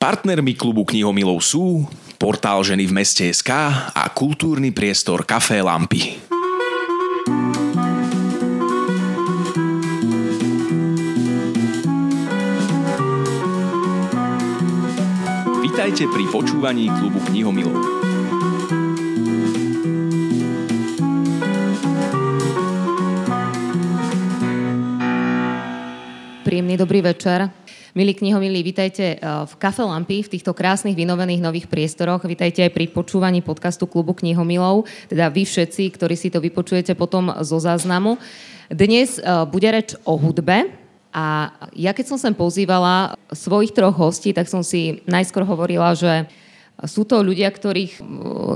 Partnermi klubu knihomilov sú portál Ženy v meste SK a kultúrny priestor Café Lampy. Vítajte pri počúvaní klubu knihomilov. Príjemný dobrý večer. Milí knihomilí, vítajte eh, v Kafe Lampy, v týchto krásnych vynovených nových priestoroch. Vítajte aj pri počúvaní podcastu Klubu knihomilov, teda vy všetci, ktorí si to vypočujete potom zo záznamu. Dnes eh, bude reč o hudbe, a ja keď som sem pozývala svojich troch hostí, tak som si najskôr hovorila, že sú to ľudia, ktorých eh,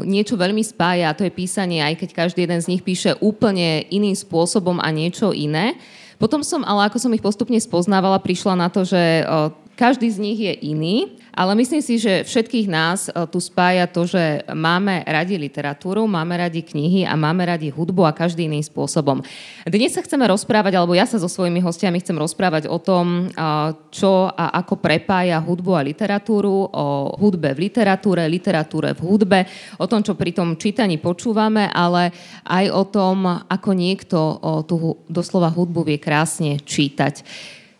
niečo veľmi spája, a to je písanie, aj keď každý jeden z nich píše úplne iným spôsobom a niečo iné. Potom som, ale ako som ich postupne spoznávala, prišla na to, že každý z nich je iný, ale myslím si, že všetkých nás tu spája to, že máme radi literatúru, máme radi knihy a máme radi hudbu a každý iným spôsobom. Dnes sa chceme rozprávať, alebo ja sa so svojimi hostiami chcem rozprávať o tom, čo a ako prepája hudbu a literatúru, o hudbe v literatúre, literatúre v hudbe, o tom, čo pri tom čítaní počúvame, ale aj o tom, ako niekto tú doslova hudbu vie krásne čítať.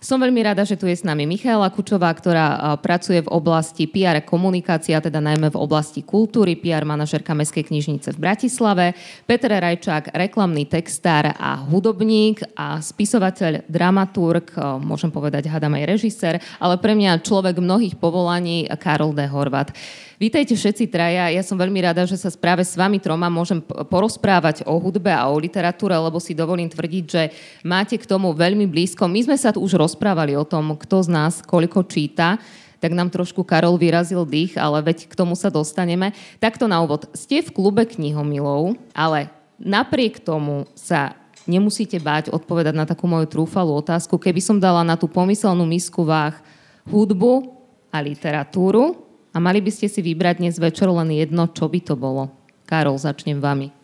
Som veľmi rada, že tu je s nami Michála Kučová, ktorá pracuje v oblasti PR komunikácia, teda najmä v oblasti kultúry, PR manažerka Mestskej knižnice v Bratislave, Peter Rajčák, reklamný textár a hudobník a spisovateľ, dramaturg, môžem povedať, hádam aj režisér, ale pre mňa človek mnohých povolaní Karol D. Horvat. Vítajte všetci traja. Ja som veľmi rada, že sa práve s vami troma môžem porozprávať o hudbe a o literatúre, lebo si dovolím tvrdiť, že máte k tomu veľmi blízko. My sme sa tu už rozprávali o tom, kto z nás koľko číta tak nám trošku Karol vyrazil dých, ale veď k tomu sa dostaneme. Takto na úvod. Ste v klube knihomilov, ale napriek tomu sa nemusíte báť odpovedať na takú moju trúfalú otázku. Keby som dala na tú pomyselnú misku váh hudbu a literatúru, a mali by ste si vybrať dnes večer len jedno, čo by to bolo. Karol, začnem vami.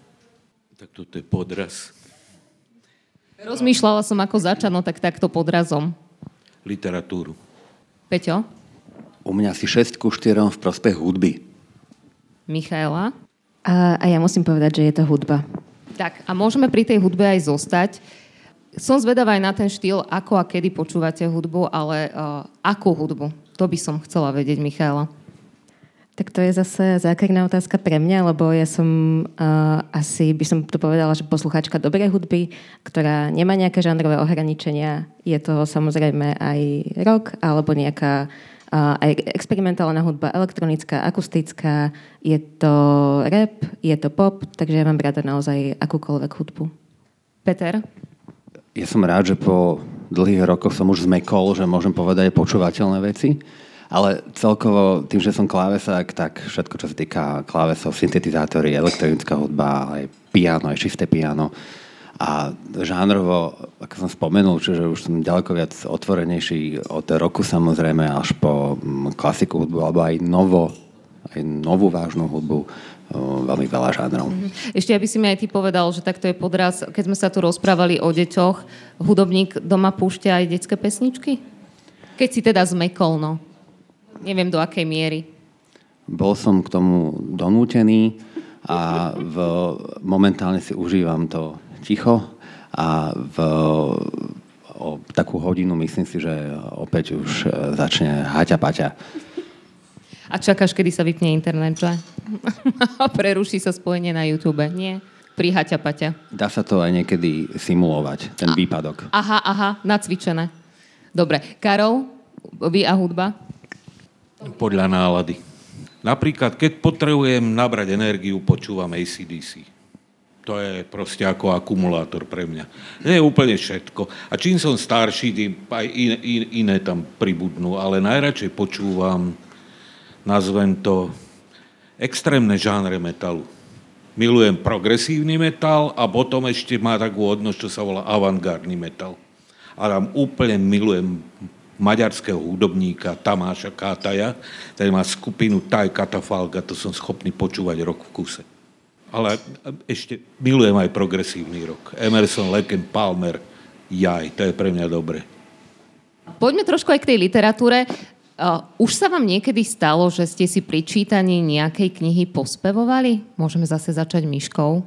Tak toto je podraz. Rozmýšľala som, ako začať, no tak takto podrazom. Literatúru. Peťo? U mňa si 6 ku 4 v prospech hudby. Michaela? A, a ja musím povedať, že je to hudba. Tak, a môžeme pri tej hudbe aj zostať. Som zvedavá aj na ten štýl, ako a kedy počúvate hudbu, ale uh, akú hudbu? To by som chcela vedieť, Michaela. Tak to je zase základná otázka pre mňa, lebo ja som uh, asi, by som to povedala, že poslucháčka dobrej hudby, ktorá nemá nejaké žánrové ohraničenia. Je to samozrejme aj rock, alebo nejaká uh, aj experimentálna hudba, elektronická, akustická. Je to rap, je to pop, takže ja mám rada naozaj akúkoľvek hudbu. Peter? Ja som rád, že po dlhých rokoch som už zmekol, že môžem povedať aj počúvateľné veci. Ale celkovo, tým, že som klávesák, tak všetko, čo sa týka klávesov, syntetizátory, elektronická hudba, aj piano, aj čisté piano. A žánrovo, ako som spomenul, čiže už som ďaleko viac otvorenejší od roku samozrejme až po mm, klasiku hudbu, alebo aj novo, aj novú vážnu hudbu, veľmi veľa žánrov. Mhm. Ešte aby si mi aj ty povedal, že takto je podraz, keď sme sa tu rozprávali o deťoch, hudobník doma púšťa aj detské pesničky? Keď si teda zmekol, no. Neviem do akej miery. Bol som k tomu donútený a v, momentálne si užívam to ticho a v, o takú hodinu myslím si, že opäť už e, začne haťa paťa. A čakáš, kedy sa vypne internet, že? A preruší sa spojenie na YouTube, nie? Pri haťa paťa. Dá sa to aj niekedy simulovať, ten a, výpadok. Aha, aha, nacvičené. Dobre. Karol, vy a hudba? Podľa nálady. Napríklad, keď potrebujem nabrať energiu, počúvam ACDC. To je proste ako akumulátor pre mňa. Nie je úplne všetko. A čím som starší, tým aj iné, iné tam pribudnú. Ale najradšej počúvam, nazvem to, extrémne žánre metalu. Milujem progresívny metal a potom ešte má takú odnosť, čo sa volá avantgardný metal. A tam úplne milujem maďarského hudobníka Tamáša Kátaja, ktorý má skupinu Taj Katafalga, to som schopný počúvať rok v kuse. Ale ešte milujem aj progresívny rok. Emerson, Leken, Palmer, Jaj, to je pre mňa dobre. Poďme trošku aj k tej literatúre. Uh, už sa vám niekedy stalo, že ste si pri čítaní nejakej knihy pospevovali? Môžeme zase začať myškou.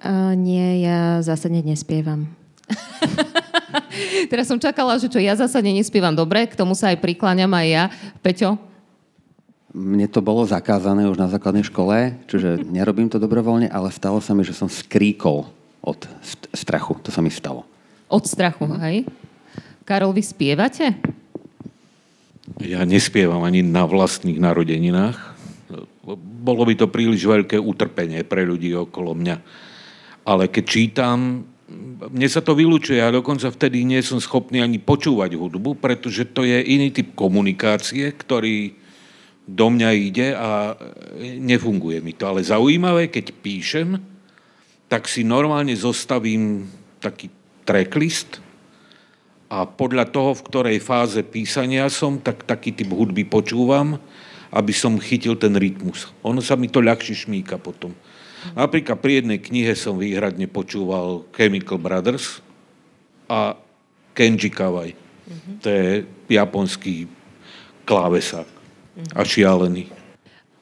Uh, nie, ja zásadne nespievam. Teraz som čakala, že čo ja zásadne nespievam dobre, k tomu sa aj prikláňam aj ja. Peťo? Mne to bolo zakázané už na základnej škole, čiže nerobím to dobrovoľne, ale stalo sa mi, že som skríkol od strachu. To sa mi stalo. Od strachu, mm. hej? Karol, vy spievate? Ja nespievam ani na vlastných narodeninách. Bolo by to príliš veľké utrpenie pre ľudí okolo mňa. Ale keď čítam, mne sa to vylúčuje a dokonca vtedy nie som schopný ani počúvať hudbu, pretože to je iný typ komunikácie, ktorý do mňa ide a nefunguje mi to. Ale zaujímavé, keď píšem, tak si normálne zostavím taký tracklist a podľa toho, v ktorej fáze písania som, tak taký typ hudby počúvam, aby som chytil ten rytmus. Ono sa mi to ľahšie šmíka potom. Napríklad pri jednej knihe som výhradne počúval Chemical Brothers a Kenji Kawai. Mm-hmm. To je japonský klávesák mm-hmm. a šialený.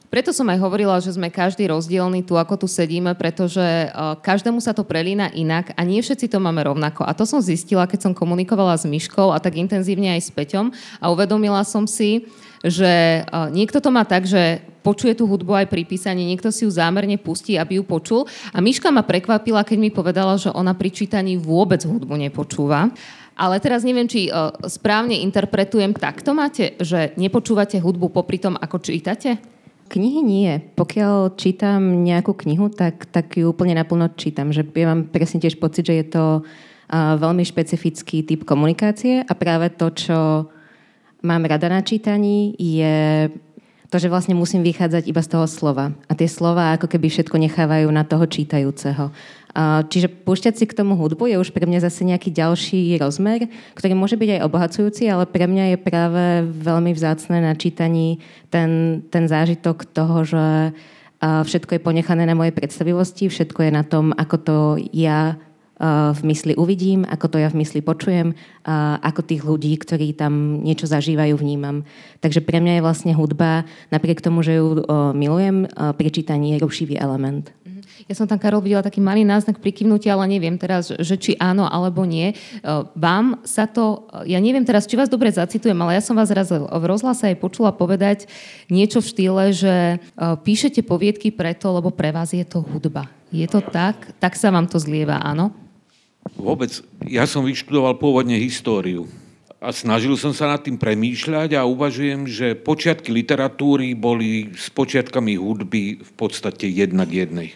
Preto som aj hovorila, že sme každý rozdielný tu, ako tu sedíme, pretože uh, každému sa to prelína inak a nie všetci to máme rovnako. A to som zistila, keď som komunikovala s Myškou a tak intenzívne aj s Peťom a uvedomila som si, že niekto to má tak, že počuje tú hudbu aj pri písaní, niekto si ju zámerne pustí, aby ju počul. A Myška ma prekvapila, keď mi povedala, že ona pri čítaní vôbec hudbu nepočúva. Ale teraz neviem, či uh, správne interpretujem. Takto máte, že nepočúvate hudbu popri tom, ako čítate? Knihy nie. Pokiaľ čítam nejakú knihu, tak, tak ju úplne naplno čítam. Že ja mám presne tiež pocit, že je to uh, veľmi špecifický typ komunikácie a práve to, čo mám rada na čítaní, je to, že vlastne musím vychádzať iba z toho slova. A tie slova ako keby všetko nechávajú na toho čítajúceho. Čiže púšťať si k tomu hudbu je už pre mňa zase nejaký ďalší rozmer, ktorý môže byť aj obohacujúci, ale pre mňa je práve veľmi vzácne na čítaní ten, ten zážitok toho, že všetko je ponechané na mojej predstavivosti, všetko je na tom, ako to ja v mysli uvidím, ako to ja v mysli počujem, ako tých ľudí, ktorí tam niečo zažívajú, vnímam. Takže pre mňa je vlastne hudba, napriek tomu, že ju milujem, pri čítaní je rušivý element. Mhm. Ja som tam, Karol, videla taký malý náznak prikývnutia, ale neviem teraz, že či áno alebo nie. Vám sa to, ja neviem teraz, či vás dobre zacitujem, ale ja som vás raz v rozhlase aj počula povedať niečo v štýle, že píšete poviedky preto, lebo pre vás je to hudba. Je to tak? Tak sa vám to zlieva, áno? Vôbec, ja som vyštudoval pôvodne históriu a snažil som sa nad tým premýšľať a uvažujem, že počiatky literatúry boli s počiatkami hudby v podstate jedna k jednej.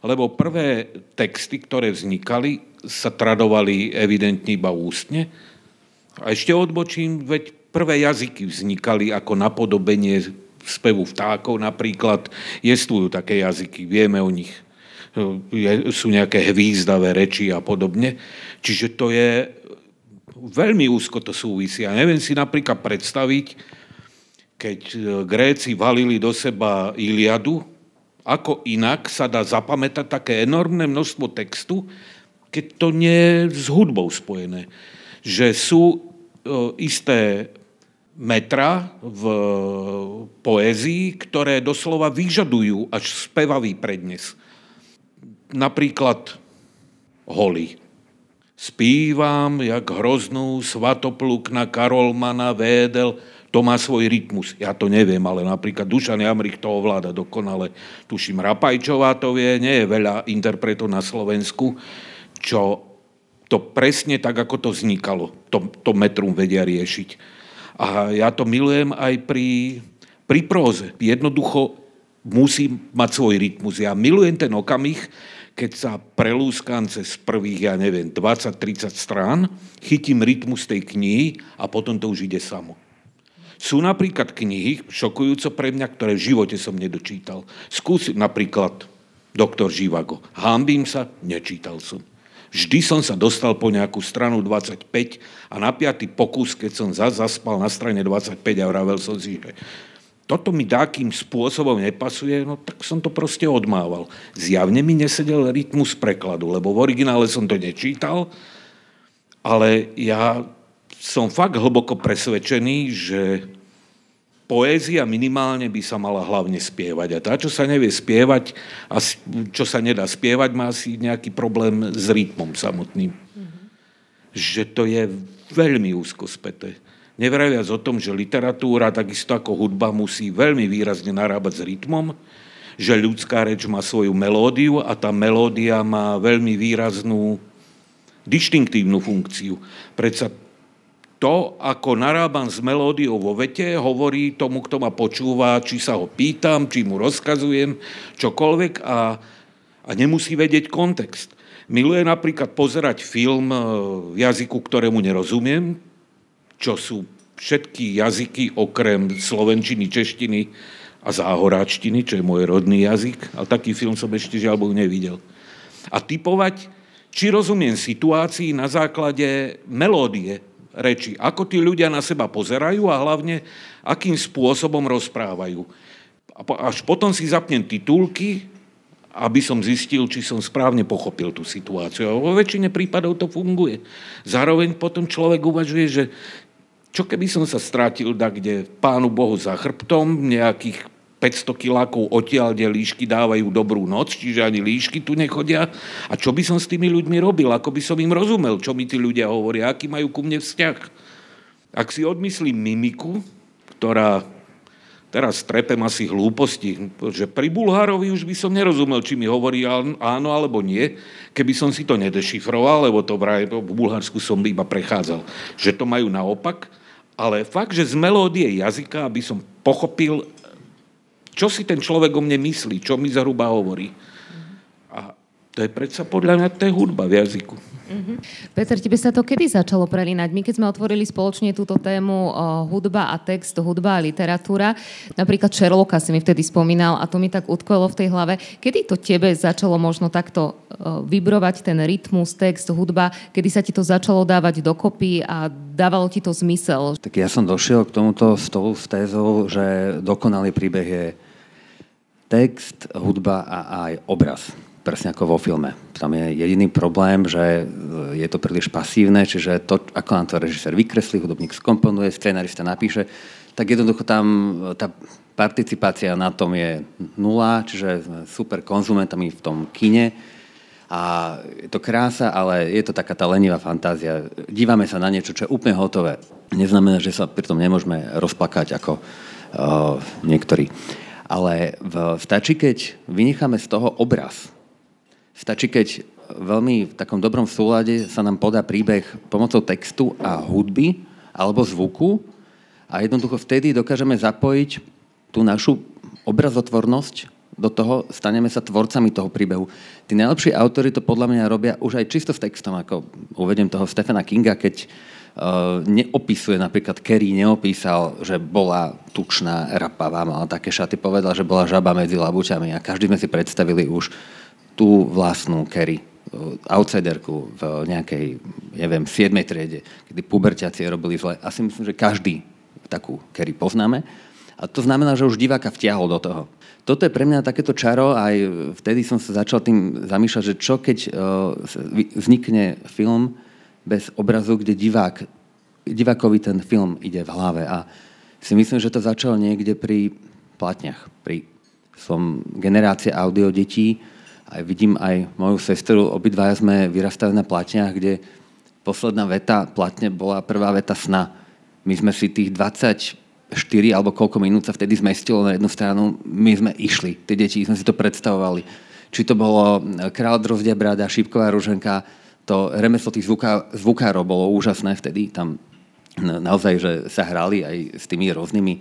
Lebo prvé texty, ktoré vznikali, sa tradovali evidentne iba ústne. A ešte odbočím, veď prvé jazyky vznikali ako napodobenie spevu vtákov napríklad. Jestvujú také jazyky, vieme o nich sú nejaké hvízdavé reči a podobne. Čiže to je veľmi úzko to súvisí. Ja neviem si napríklad predstaviť, keď e, Gréci valili do seba Iliadu, ako inak sa dá zapamätať také enormné množstvo textu, keď to nie je s hudbou spojené. Že sú e, isté metra v poézii, ktoré doslova vyžadujú až spevavý prednes napríklad holy. Spívam, jak hroznú svatopluk na Karolmana Védel, to má svoj rytmus. Ja to neviem, ale napríklad Dušan Jamrich to ovláda dokonale. Tuším, Rapajčová to vie, nie je veľa interpretov na Slovensku, čo to presne tak, ako to vznikalo, to, to metrum vedia riešiť. A ja to milujem aj pri, pri próze. Jednoducho musí mať svoj rytmus. Ja milujem ten okamih, keď sa prelúskam cez prvých, ja neviem, 20-30 strán, chytím rytmus tej knihy a potom to už ide samo. Sú napríklad knihy, šokujúco pre mňa, ktoré v živote som nedočítal. Skúsim napríklad Doktor Živago. Hámbím sa, nečítal som. Vždy som sa dostal po nejakú stranu 25 a na piatý pokus, keď som zaspal na strane 25 a vravel som si, že toto mi takým spôsobom nepasuje, no tak som to proste odmával. Zjavne mi nesedel rytmus prekladu, lebo v originále som to nečítal, ale ja som fakt hlboko presvedčený, že poézia minimálne by sa mala hlavne spievať. A tá, čo sa nevie spievať a čo sa nedá spievať, má asi nejaký problém s rytmom samotným. Mm-hmm. Že to je veľmi úzko späté. Nevraviac o tom, že literatúra, takisto ako hudba, musí veľmi výrazne narábať s rytmom, že ľudská reč má svoju melódiu a tá melódia má veľmi výraznú dištinktívnu funkciu. Predsa to, ako narábam s melódiou vo vete, hovorí tomu, kto ma počúva, či sa ho pýtam, či mu rozkazujem, čokoľvek a, a nemusí vedieť kontext. Miluje napríklad pozerať film e, v jazyku, ktorému nerozumiem, čo sú všetky jazyky okrem slovenčiny, češtiny a záhoráčtiny, čo je môj rodný jazyk, ale taký film som ešte žiaľ nevidel. A typovať, či rozumiem situácii na základe melódie, reči. Ako tí ľudia na seba pozerajú a hlavne, akým spôsobom rozprávajú. Až potom si zapnem titulky, aby som zistil, či som správne pochopil tú situáciu. A vo väčšine prípadov to funguje. Zároveň potom človek uvažuje, že čo keby som sa strátil da kde pánu Bohu za chrbtom, nejakých 500 kilákov odtiaľ, kde líšky dávajú dobrú noc, čiže ani líšky tu nechodia. A čo by som s tými ľuďmi robil? Ako by som im rozumel, čo mi tí ľudia hovoria, aký majú ku mne vzťah? Ak si odmyslím mimiku, ktorá teraz trepem asi hlúposti, že pri Bulhárovi už by som nerozumel, či mi hovorí áno alebo nie, keby som si to nedešifroval, lebo to v Bulharsku som iba prechádzal, že to majú naopak, ale fakt, že z melódie jazyka, aby som pochopil, čo si ten človek o mne myslí, čo mi zhruba hovorí. To je predsa podľa mňa, to je hudba v jazyku. Uh-huh. Peter, tebe sa to kedy začalo prelínať? My keď sme otvorili spoločne túto tému o, hudba a text, hudba a literatúra, napríklad Sherlocka si mi vtedy spomínal a to mi tak utkvelo v tej hlave. Kedy to tebe začalo možno takto o, vybrovať ten rytmus, text, hudba, kedy sa ti to začalo dávať dokopy a dávalo ti to zmysel? Tak ja som došiel k tomuto stolu s tézou, že dokonalý príbeh je text, hudba a aj obraz presne ako vo filme. Tam je jediný problém, že je to príliš pasívne, čiže to, ako nám to režisér vykreslí, hudobník skomponuje, scenarista napíše, tak jednoducho tam tá participácia na tom je nula, čiže sme super konzumentami v tom kine a je to krása, ale je to taká tá lenivá fantázia. Dívame sa na niečo, čo je úplne hotové. Neznamená, že sa pri tom nemôžeme rozplakať ako uh, niektorí. Ale v, stačí, keď vynecháme z toho obraz, Stačí, keď veľmi v takom dobrom súlade sa nám podá príbeh pomocou textu a hudby alebo zvuku a jednoducho vtedy dokážeme zapojiť tú našu obrazotvornosť do toho, staneme sa tvorcami toho príbehu. Tí najlepší autory to podľa mňa robia už aj čisto s textom, ako uvedem toho Stephena Kinga, keď uh, neopisuje napríklad, Kerry neopísal, že bola tučná, rapavá, mala také šaty, povedal, že bola žaba medzi labuťami a každý sme si predstavili už tú vlastnú Kerry, outsiderku v nejakej, neviem, 7. triede, kedy puberťaci robili zle. Asi myslím, že každý takú Kerry poznáme. A to znamená, že už diváka vtiahol do toho. Toto je pre mňa takéto čaro, aj vtedy som sa začal tým zamýšľať, že čo keď vznikne film bez obrazu, kde divák, divákovi ten film ide v hlave. A si myslím, že to začalo niekde pri platniach. Pri, som generácia audio detí, aj vidím aj moju sestru, obidvaja sme vyrastali na platniach, kde posledná veta platne bola prvá veta sna. My sme si tých 24 alebo koľko minút sa vtedy zmestilo na jednu stranu, my sme išli, tie deti sme si to predstavovali. Či to bolo Král drozdia brada, Šípková ruženka, to remeslo tých zvuká, zvukárov bolo úžasné vtedy, tam naozaj, že sa hrali aj s tými rôznymi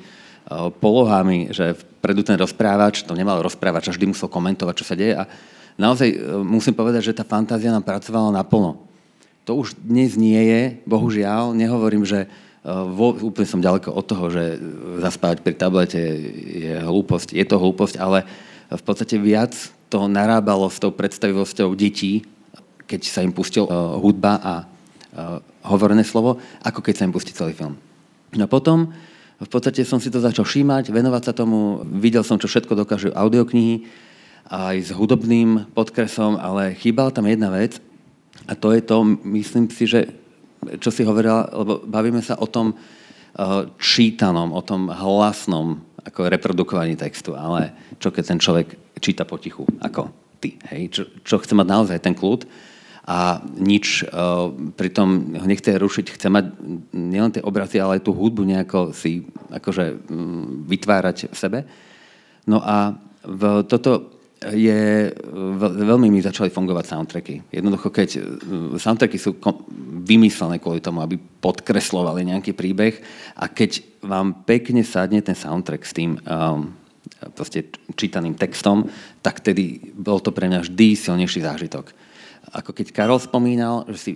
polohami, že predu ten rozprávač, to nemal rozprávač, vždy musel komentovať, čo sa deje a naozaj e, musím povedať, že tá fantázia nám pracovala naplno. To už dnes nie je, bohužiaľ, nehovorím, že e, vo, úplne som ďaleko od toho, že zaspávať pri tablete je hlúposť. Je to hlúposť, ale v podstate viac to narábalo s tou predstavivosťou detí, keď sa im pustil uh, hudba a uh, hovorené slovo, ako keď sa im pustí celý film. No potom v podstate som si to začal všímať, venovať sa tomu, videl som, čo všetko dokážu audioknihy, aj s hudobným podkresom, ale chýbala tam jedna vec a to je to, myslím si, že čo si hovorila, lebo bavíme sa o tom uh, čítanom, o tom hlasnom ako reprodukovaní textu, ale čo keď ten človek číta potichu, ako ty, hej, čo, čo chce mať naozaj ten kľud a nič uh, pritom ho nechce rušiť, chce mať nielen tie obrazy, ale aj tú hudbu nejako si akože vytvárať v sebe. No a v, toto je, veľmi mi začali fungovať soundtracky. Jednoducho, keď e, soundtracky sú vymyslené kvôli tomu, aby podkreslovali nejaký príbeh a keď vám pekne sadne ten soundtrack s tým um, proste čítaným textom, tak tedy bol to pre mňa vždy silnejší zážitok. Ako keď Karol spomínal, že si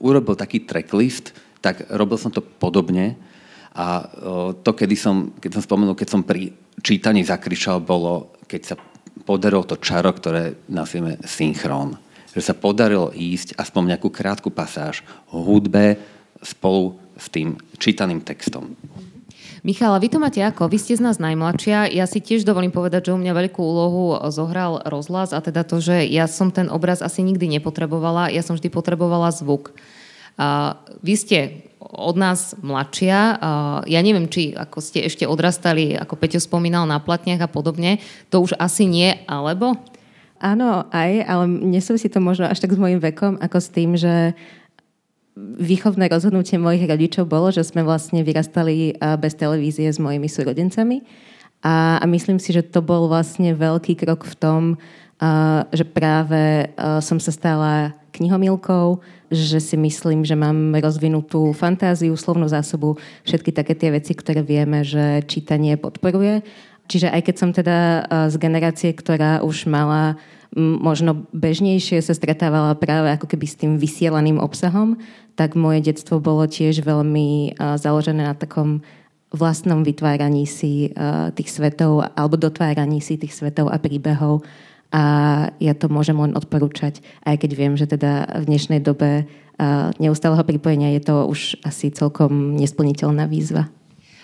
urobil taký tracklist, tak robil som to podobne a to, kedy som, keď som spomenul, keď som pri čítaní zakričal, bolo, keď sa podarilo to čaro, ktoré nazvime synchron. Že sa podarilo ísť aspoň nejakú krátku pasáž hudbe spolu s tým čítaným textom. Michala, vy to máte ako? Vy ste z nás najmladšia. Ja si tiež dovolím povedať, že u mňa veľkú úlohu zohral rozhlas a teda to, že ja som ten obraz asi nikdy nepotrebovala, ja som vždy potrebovala zvuk. Uh, vy ste od nás mladšia. Ja neviem, či ako ste ešte odrastali, ako Peťo spomínal, na platniach a podobne. To už asi nie, alebo? Áno, aj, ale nesúvisí to možno až tak s môjim vekom, ako s tým, že výchovné rozhodnutie mojich rodičov bolo, že sme vlastne vyrastali bez televízie s mojimi súrodencami. A, a myslím si, že to bol vlastne veľký krok v tom, že práve som sa stala knihomilkou, že si myslím, že mám rozvinutú fantáziu, slovnú zásobu, všetky také tie veci, ktoré vieme, že čítanie podporuje. Čiže aj keď som teda z generácie, ktorá už mala možno bežnejšie sa stretávala práve ako keby s tým vysielaným obsahom, tak moje detstvo bolo tiež veľmi založené na takom vlastnom vytváraní si tých svetov alebo dotváraní si tých svetov a príbehov a ja to môžem len odporúčať, aj keď viem, že teda v dnešnej dobe neustáleho pripojenia je to už asi celkom nesplniteľná výzva.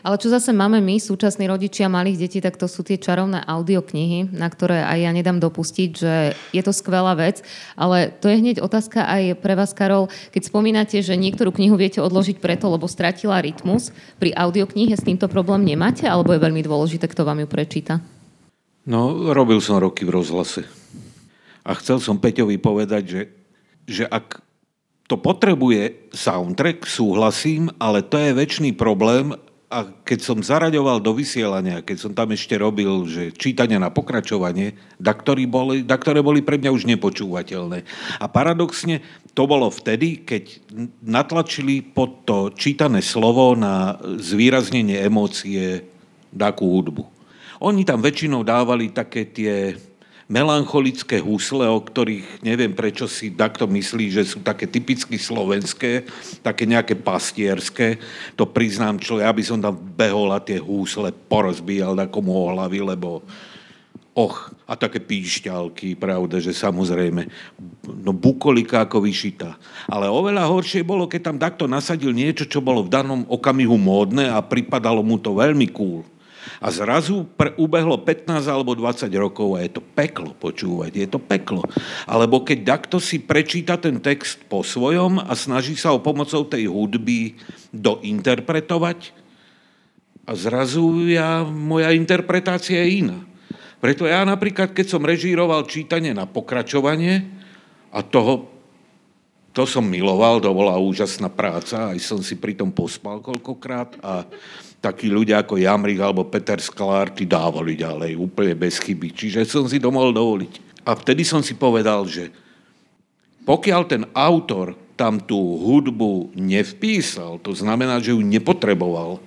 Ale čo zase máme my, súčasní rodičia malých detí, tak to sú tie čarovné audioknihy, na ktoré aj ja nedám dopustiť, že je to skvelá vec. Ale to je hneď otázka aj pre vás, Karol. Keď spomínate, že niektorú knihu viete odložiť preto, lebo stratila rytmus, pri audioknihe s týmto problém nemáte, alebo je veľmi dôležité, kto vám ju prečíta? No, robil som roky v rozhlase. A chcel som Peťovi povedať, že, že ak to potrebuje soundtrack, súhlasím, ale to je väčší problém, a keď som zaraďoval do vysielania, keď som tam ešte robil, že čítania na pokračovanie, da, boli, da ktoré boli pre mňa už nepočúvateľné. A paradoxne to bolo vtedy, keď natlačili pod to čítané slovo na zvýraznenie emócie takú hudbu. Oni tam väčšinou dávali také tie melancholické husle, o ktorých neviem prečo si takto myslí, že sú také typicky slovenské, také nejaké pastierské. To priznám, čo ja by som tam behol a tie húsle porozbíjal na komu hlavy, lebo och, a také píšťalky, pravda, že samozrejme, no bukolika ako vyšitá. Ale oveľa horšie bolo, keď tam takto nasadil niečo, čo bolo v danom okamihu módne a pripadalo mu to veľmi cool. A zrazu pre, ubehlo 15 alebo 20 rokov a je to peklo počúvať, je to peklo. Alebo keď takto si prečíta ten text po svojom a snaží sa ho pomocou tej hudby dointerpretovať a zrazu ja, moja interpretácia je iná. Preto ja napríklad, keď som režíroval čítanie na pokračovanie a toho to som miloval, to bola úžasná práca, aj som si pri tom pospal koľkokrát a takí ľudia ako Jamrik alebo Peter Sklár, tí dávali ďalej úplne bez chyby. Čiže som si to mohol dovoliť. A vtedy som si povedal, že pokiaľ ten autor tam tú hudbu nevpísal, to znamená, že ju nepotreboval,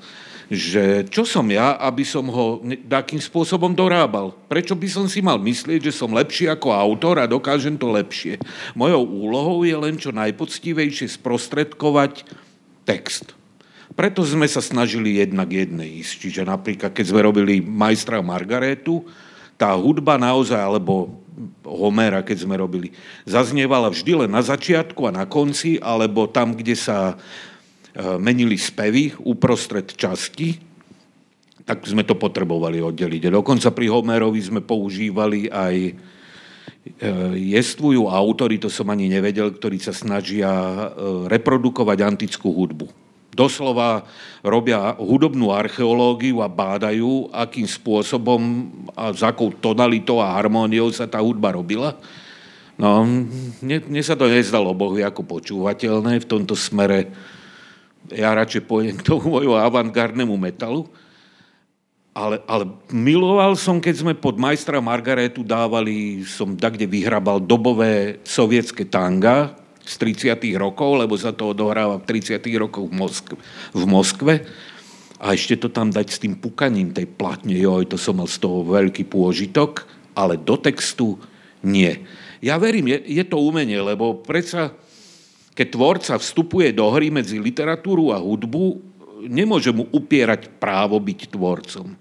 že čo som ja, aby som ho takým spôsobom dorábal? Prečo by som si mal myslieť, že som lepší ako autor a dokážem to lepšie? Mojou úlohou je len čo najpoctivejšie sprostredkovať text. Preto sme sa snažili jednak jednej ísť. Čiže napríklad, keď sme robili Majstra Margaretu, tá hudba naozaj, alebo Homera, keď sme robili, zaznievala vždy len na začiatku a na konci, alebo tam, kde sa menili spevy uprostred časti, tak sme to potrebovali oddeliť. Dokonca pri Homerovi sme používali aj jestvujú autory, to som ani nevedel, ktorí sa snažia e, reprodukovať antickú hudbu. Doslova robia hudobnú archeológiu a bádajú, akým spôsobom a s akou tonalitou a harmóniou sa tá hudba robila. No, mne, mne sa to nezdalo bohu ako počúvateľné v tomto smere. Ja radšej pôjdem k tomu môjho avantgardnému metalu. Ale, ale miloval som, keď sme pod majstra Margaretu dávali, som tak, kde vyhrabal dobové sovietské tanga z 30. rokov, lebo sa to odohráva v 30. rokoch v Moskve. V Moskve. A ešte to tam dať s tým pukaním tej platne, joj, to som mal z toho veľký pôžitok, ale do textu nie. Ja verím, je, je to umenie, lebo predsa, keď tvorca vstupuje do hry medzi literatúru a hudbu, nemôže mu upierať právo byť tvorcom.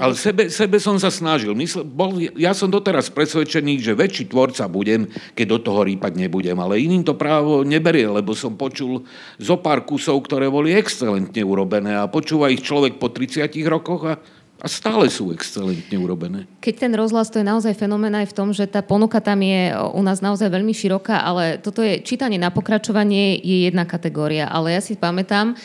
Ale sebe, sebe som sa snažil. Mysl, bol, ja som doteraz presvedčený, že väčší tvorca budem, keď do toho rýpať nebudem. Ale iným to právo neberie, lebo som počul zo pár kusov, ktoré boli excelentne urobené a počúva ich človek po 30 rokoch a, a stále sú excelentne urobené. Keď ten rozhlas, to je naozaj fenomén aj v tom, že tá ponuka tam je u nás naozaj veľmi široká, ale toto je čítanie na pokračovanie je jedna kategória. Ale ja si pamätám,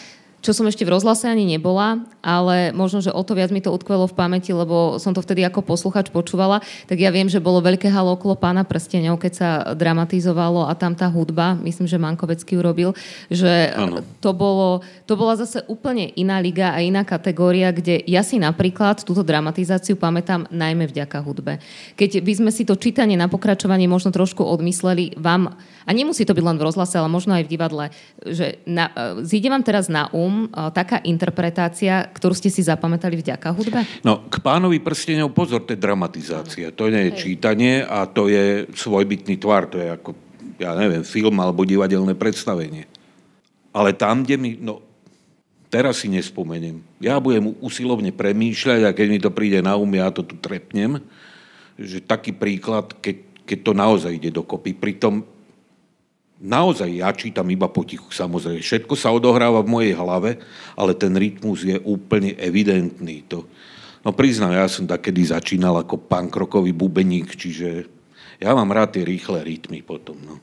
čo som ešte v rozhlase ani nebola, ale možno, že o to viac mi to utkvelo v pamäti, lebo som to vtedy ako posluchač počúvala, tak ja viem, že bolo veľké halo okolo pána prstenov, keď sa dramatizovalo a tam tá hudba, myslím, že Mankovecký urobil, že to, bolo, to bola zase úplne iná liga a iná kategória, kde ja si napríklad túto dramatizáciu pamätám najmä vďaka hudbe. Keď by sme si to čítanie na pokračovanie možno trošku odmysleli, vám, a nemusí to byť len v rozhlase, ale možno aj v divadle, že na, zíde vám teraz na um, taká interpretácia, ktorú ste si zapamätali vďaka hudbe? No, k pánovi prstenov pozor, to je dramatizácia. To nie je Hej. čítanie a to je svojbytný tvar. To je ako, ja neviem, film alebo divadelné predstavenie. Ale tam, kde mi... No, teraz si nespomeniem. Ja budem usilovne premýšľať a keď mi to príde na um, ja to tu trepnem, že taký príklad, keď, keď to naozaj ide dokopy. Pritom naozaj ja čítam iba potichu, samozrejme. Všetko sa odohráva v mojej hlave, ale ten rytmus je úplne evidentný. To, no priznám, ja som takedy začínal ako pankrokový bubeník, čiže ja mám rád tie rýchle rytmy potom. No.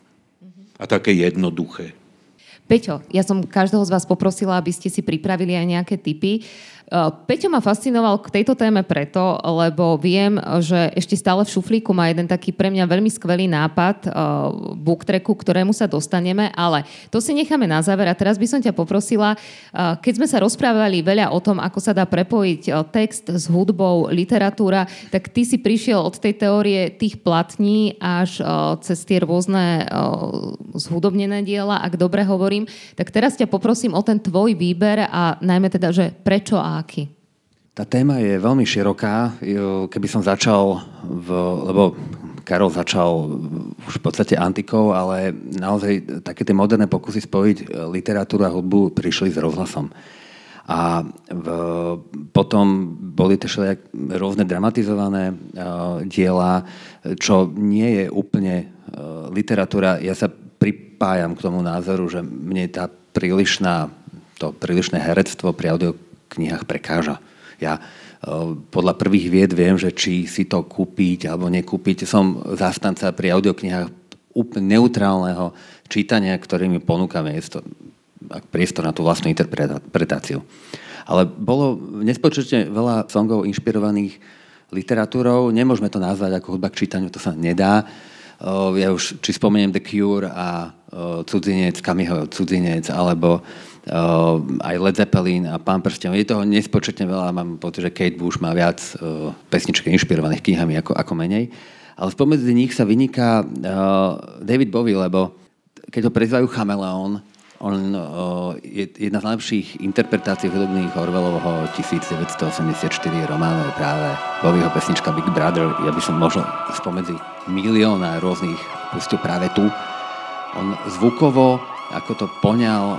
A také jednoduché. Peťo, ja som každého z vás poprosila, aby ste si pripravili aj nejaké typy. Eh, Peťo ma fascinoval k tejto téme preto, lebo viem, že ešte stále v šuflíku má jeden taký pre mňa veľmi skvelý nápad uh, booktracku, ktorému sa dostaneme, ale to si necháme na záver a teraz by som ťa poprosila, uh, keď sme sa rozprávali veľa o tom, ako sa dá prepojiť text s hudbou, literatúra, tak ty si prišiel od tej teórie tých platní až cez tie rôzne zhudobnené diela, ak dobre hovorím, tak teraz ťa poprosím o ten tvoj výber a najmä teda, že prečo a aký? Tá téma je veľmi široká. Keby som začal, v, lebo Karol začal už v podstate antikou, ale naozaj také tie moderné pokusy spojiť e, literatúru a hudbu prišli s rozhlasom. A v, potom boli tie rôzne dramatizované uh, diela, čo nie je úplne uh, literatúra. Ja sa pripájam k tomu názoru, že mne tá prílišná, to prílišné herectvo pri audio knihách prekáža. Ja e, podľa prvých vied viem, že či si to kúpiť alebo nekúpiť. Som zástanca pri audioknihách úplne neutrálneho čítania, ktorými ponúkame to priestor na tú vlastnú interpretáciu. Ale bolo nespočetne veľa songov inšpirovaných literatúrou. Nemôžeme to nazvať ako hudba k čítaniu, to sa nedá. E, ja už, či spomeniem The Cure a e, Cudzinec, Kamiho Cudzinec, alebo aj Led Zeppelin a Pán prstenov. Je toho nespočetne veľa, mám pocit, že Kate Bush má viac uh, pesniček inšpirovaných knihami ako, ako menej. Ale spomedzi nich sa vyniká uh, David Bowie, lebo keď ho prezvajú chameleón, on je jedna z najlepších interpretácií hudobných Orwellovho 1984 románu je práve Bowieho pesnička Big Brother. Ja by som možno spomedzi milióna rôznych pustil práve tu. On zvukovo, ako to poňal,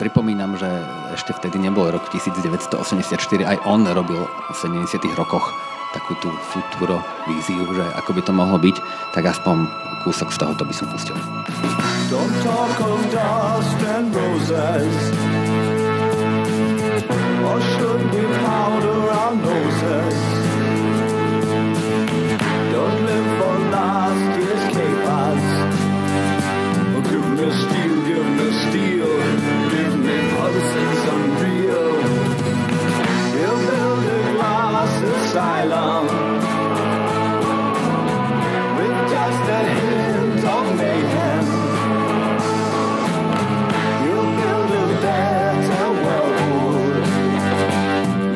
Pripomínam, že ešte vtedy nebol rok 1984, aj on robil v 70. rokoch takú tú futuro víziu, že ako by to mohlo byť, tak aspoň kúsok z tohoto by som pustil. Don't talk of dust and roses Or should we powder our noses Don't live for last year's capers Forgiveness asylum with just a hint of mayhem. You'll build a better world.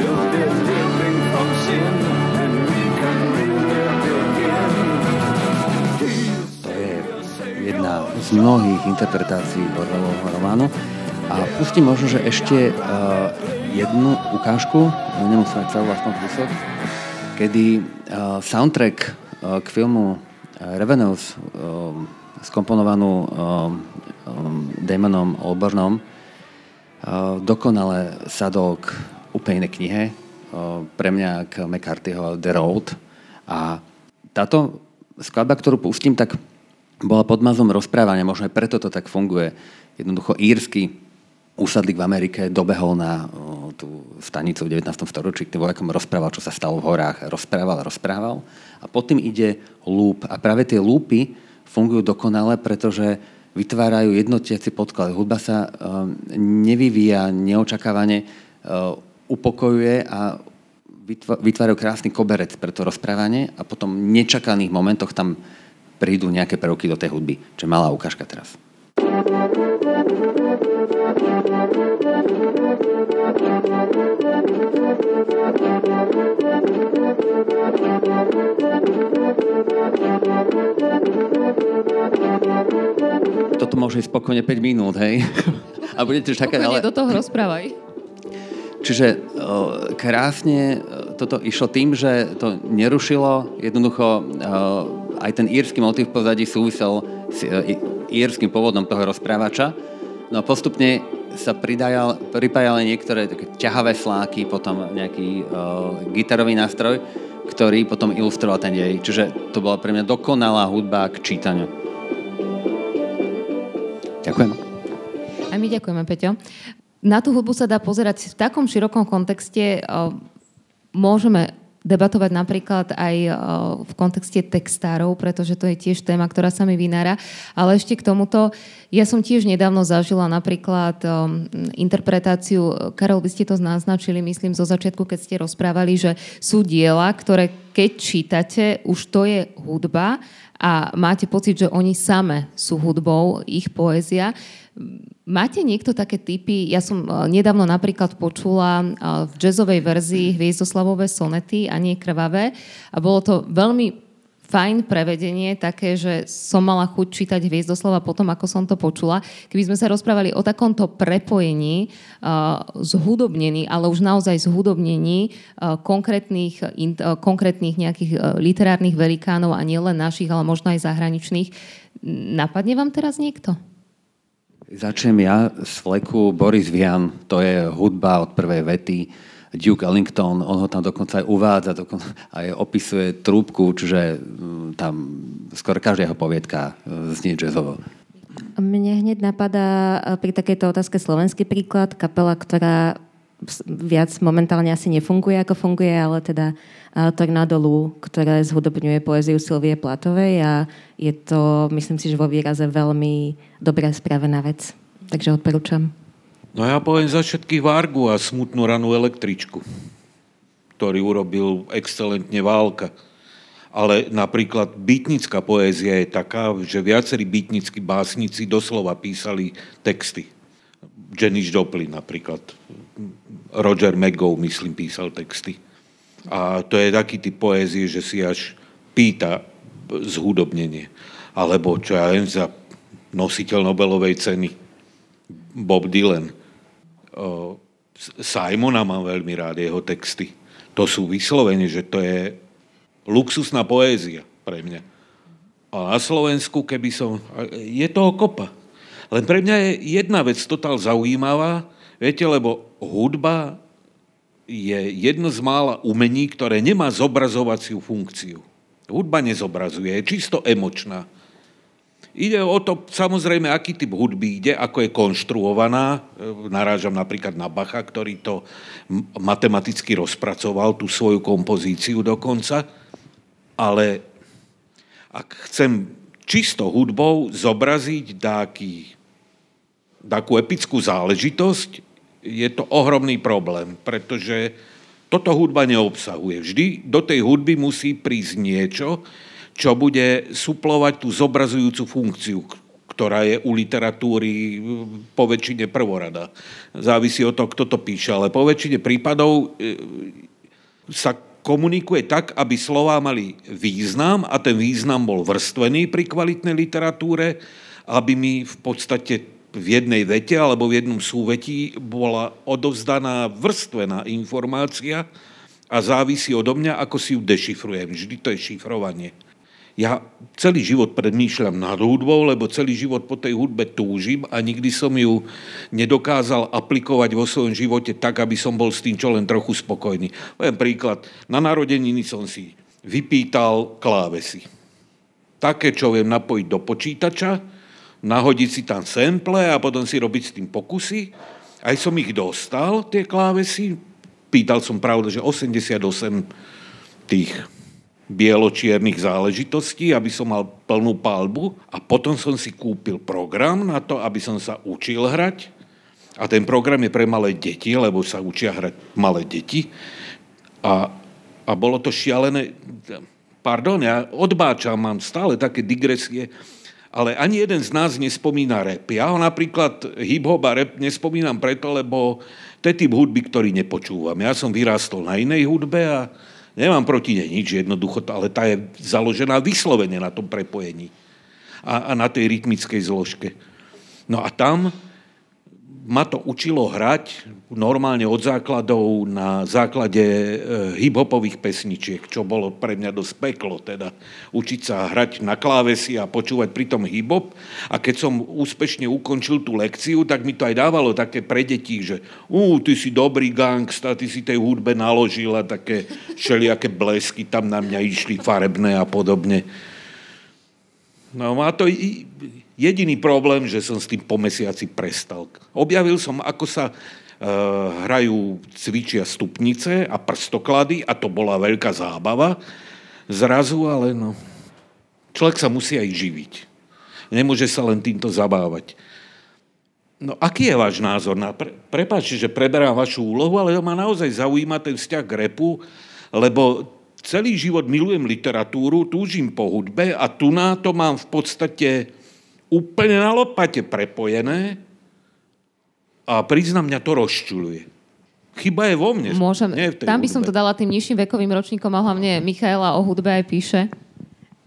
You'll be living from sin, and we can really begin. To je jedna z mnohých interpretácií Bordelovho románu. A pustím možno, že ešte uh, jednu ukážku, nemusíme celú vlastnú kúsok kedy uh, soundtrack uh, k filmu uh, Revenues, skomponovanú Damonom Albarnom, uh, dokonale sadol k úplne knihe, pre mňa k McCarthyho The Road. A táto skladba, ktorú pustím, tak bola pod mazom rozprávania, možno aj preto to tak funguje. Jednoducho írsky úsadlík v Amerike dobehol na tú stanicu v 19. storočí, tým vojakom rozprával, čo sa stalo v horách. Rozprával, rozprával. A potom ide lúp. A práve tie lúpy fungujú dokonale, pretože vytvárajú jednotiaci podklad. Hudba sa nevyvíja neočakávane, upokojuje a vytvárajú krásny koberec pre to rozprávanie a potom v nečakaných momentoch tam prídu nejaké prvky do tej hudby. Čo malá ukážka teraz. Toto môže ísť spokojne 5 minút, hej? A budete čakať, ale... do toho rozprávaj. Čiže krásne toto išlo tým, že to nerušilo, jednoducho aj ten írsky motív v pozadí súvisel s írským pôvodom toho rozprávača. No a postupne sa pridajal, pripájali niektoré také ťahavé sláky, potom nejaký uh, gitarový nástroj, ktorý potom ilustroval ten dej. Čiže to bola pre mňa dokonalá hudba k čítaniu. Ďakujem. A my ďakujeme, Peťo. Na tú hudbu sa dá pozerať v takom širokom kontexte. Môžeme debatovať napríklad aj eh, v kontexte textárov, pretože to je tiež téma, ktorá sa mi vynára. Ale ešte k tomuto, ja som tiež nedávno zažila napríklad eh, interpretáciu, Karol, vy ste to naznačili, myslím, zo začiatku, keď ste rozprávali, že sú diela, ktoré keď čítate, už to je hudba a máte pocit, že oni same sú hudbou, ich poézia. Máte niekto také typy? Ja som eh, nedávno napríklad počula eh, v jazzovej verzii Hviezdoslavové sonety a nie krvavé a bolo to veľmi fajn prevedenie, také, že som mala chuť čítať Hviezdoslava potom, ako som to počula. Keby sme sa rozprávali o takomto prepojení, uh, zhudobnení, ale už naozaj zhudobnení uh, konkrétnych, in, uh, konkrétnych nejakých uh, literárnych velikánov a nielen našich, ale možno aj zahraničných, napadne vám teraz niekto? Začnem ja z fleku Boris Vian, to je hudba od prvej vety. Duke Ellington, on ho tam dokonca aj uvádza, dokonca aj opisuje trúbku, čiže mm, tam skoro každá jeho poviedka e, znie jazzovo. Mne hneď napadá e, pri takejto otázke slovenský príklad, kapela, ktorá viac momentálne asi nefunguje, ako funguje, ale teda e, Tornado Lu, ktorá zhudobňuje poéziu Silvie Platovej a je to, myslím si, že vo výraze veľmi dobre spravená vec. Takže odporúčam. No ja poviem za všetkých Vargu a smutnú ranú električku, ktorý urobil excelentne Válka. Ale napríklad bytnická poézia je taká, že viacerí bytnickí básnici doslova písali texty. Janis Joplin napríklad. Roger McGow, myslím, písal texty. A to je taký typ poézie, že si až pýta zhudobnenie. Alebo čo ja viem za nositeľ Nobelovej ceny Bob Dylan. Simona mám veľmi rád, jeho texty. To sú vyslovene, že to je luxusná poézia pre mňa. A na Slovensku, keby som... Je toho kopa. Len pre mňa je jedna vec totál zaujímavá, viete, lebo hudba je jedno z mála umení, ktoré nemá zobrazovaciu funkciu. Hudba nezobrazuje, je čisto emočná. Ide o to, samozrejme, aký typ hudby ide, ako je konštruovaná. Narážam napríklad na Bacha, ktorý to matematicky rozpracoval, tú svoju kompozíciu dokonca. Ale ak chcem čisto hudbou zobraziť dáky, takú epickú záležitosť, je to ohromný problém, pretože toto hudba neobsahuje. Vždy do tej hudby musí prísť niečo, čo bude suplovať tú zobrazujúcu funkciu, ktorá je u literatúry po väčšine prvorada. Závisí od toho, kto to píše, ale po väčšine prípadov e, sa komunikuje tak, aby slová mali význam a ten význam bol vrstvený pri kvalitnej literatúre aby mi v podstate v jednej vete alebo v jednom súvetí bola odovzdaná vrstvená informácia a závisí odo mňa, ako si ju dešifrujem. Vždy to je šifrovanie. Ja celý život predmýšľam nad hudbou, lebo celý život po tej hudbe túžim a nikdy som ju nedokázal aplikovať vo svojom živote tak, aby som bol s tým čo len trochu spokojný. Poviem príklad. Na narodeniny som si vypýtal klávesy. Také, čo viem napojiť do počítača, nahodiť si tam sample a potom si robiť s tým pokusy. Aj som ich dostal, tie klávesy. Pýtal som pravdu, že 88 tých bieločiernych záležitostí, aby som mal plnú palbu. A potom som si kúpil program na to, aby som sa učil hrať. A ten program je pre malé deti, lebo sa učia hrať malé deti. A, a bolo to šialené, pardon, ja odbáčam, mám stále také digresie, ale ani jeden z nás nespomína rap. Ja ho napríklad hip-hop a rap nespomínam preto, lebo to je typ hudby, ktorý nepočúvam. Ja som vyrástol na inej hudbe a, Nemám proti nej nič, jednoducho, ale tá je založená vyslovene na tom prepojení a, a na tej rytmickej zložke. No a tam ma to učilo hrať normálne od základov na základe e, hip-hopových pesničiek, čo bolo pre mňa dosť peklo, teda učiť sa hrať na klávesi a počúvať pritom hip-hop. A keď som úspešne ukončil tú lekciu, tak mi to aj dávalo také pre deti, že ú, ty si dobrý gangsta, ty si tej hudbe naložil a také všelijaké blesky tam na mňa išli farebné a podobne. No má to Jediný problém, že som s tým po mesiaci prestal. Objavil som, ako sa hrajú, cvičia stupnice a prstoklady a to bola veľká zábava. Zrazu ale no, človek sa musí aj živiť. Nemôže sa len týmto zabávať. No aký je váš názor? Na, pre, prepáčte, že preberám vašu úlohu, ale ma naozaj zaujíma ten vzťah k repu, lebo celý život milujem literatúru, túžim po hudbe a tu na to mám v podstate úplne na lopate prepojené a priznám, mňa to rozčuluje. Chyba je vo mne. Môžem, nie v tej tam by som to dala tým nižším vekovým ročníkom a hlavne Michaela o hudbe aj píše.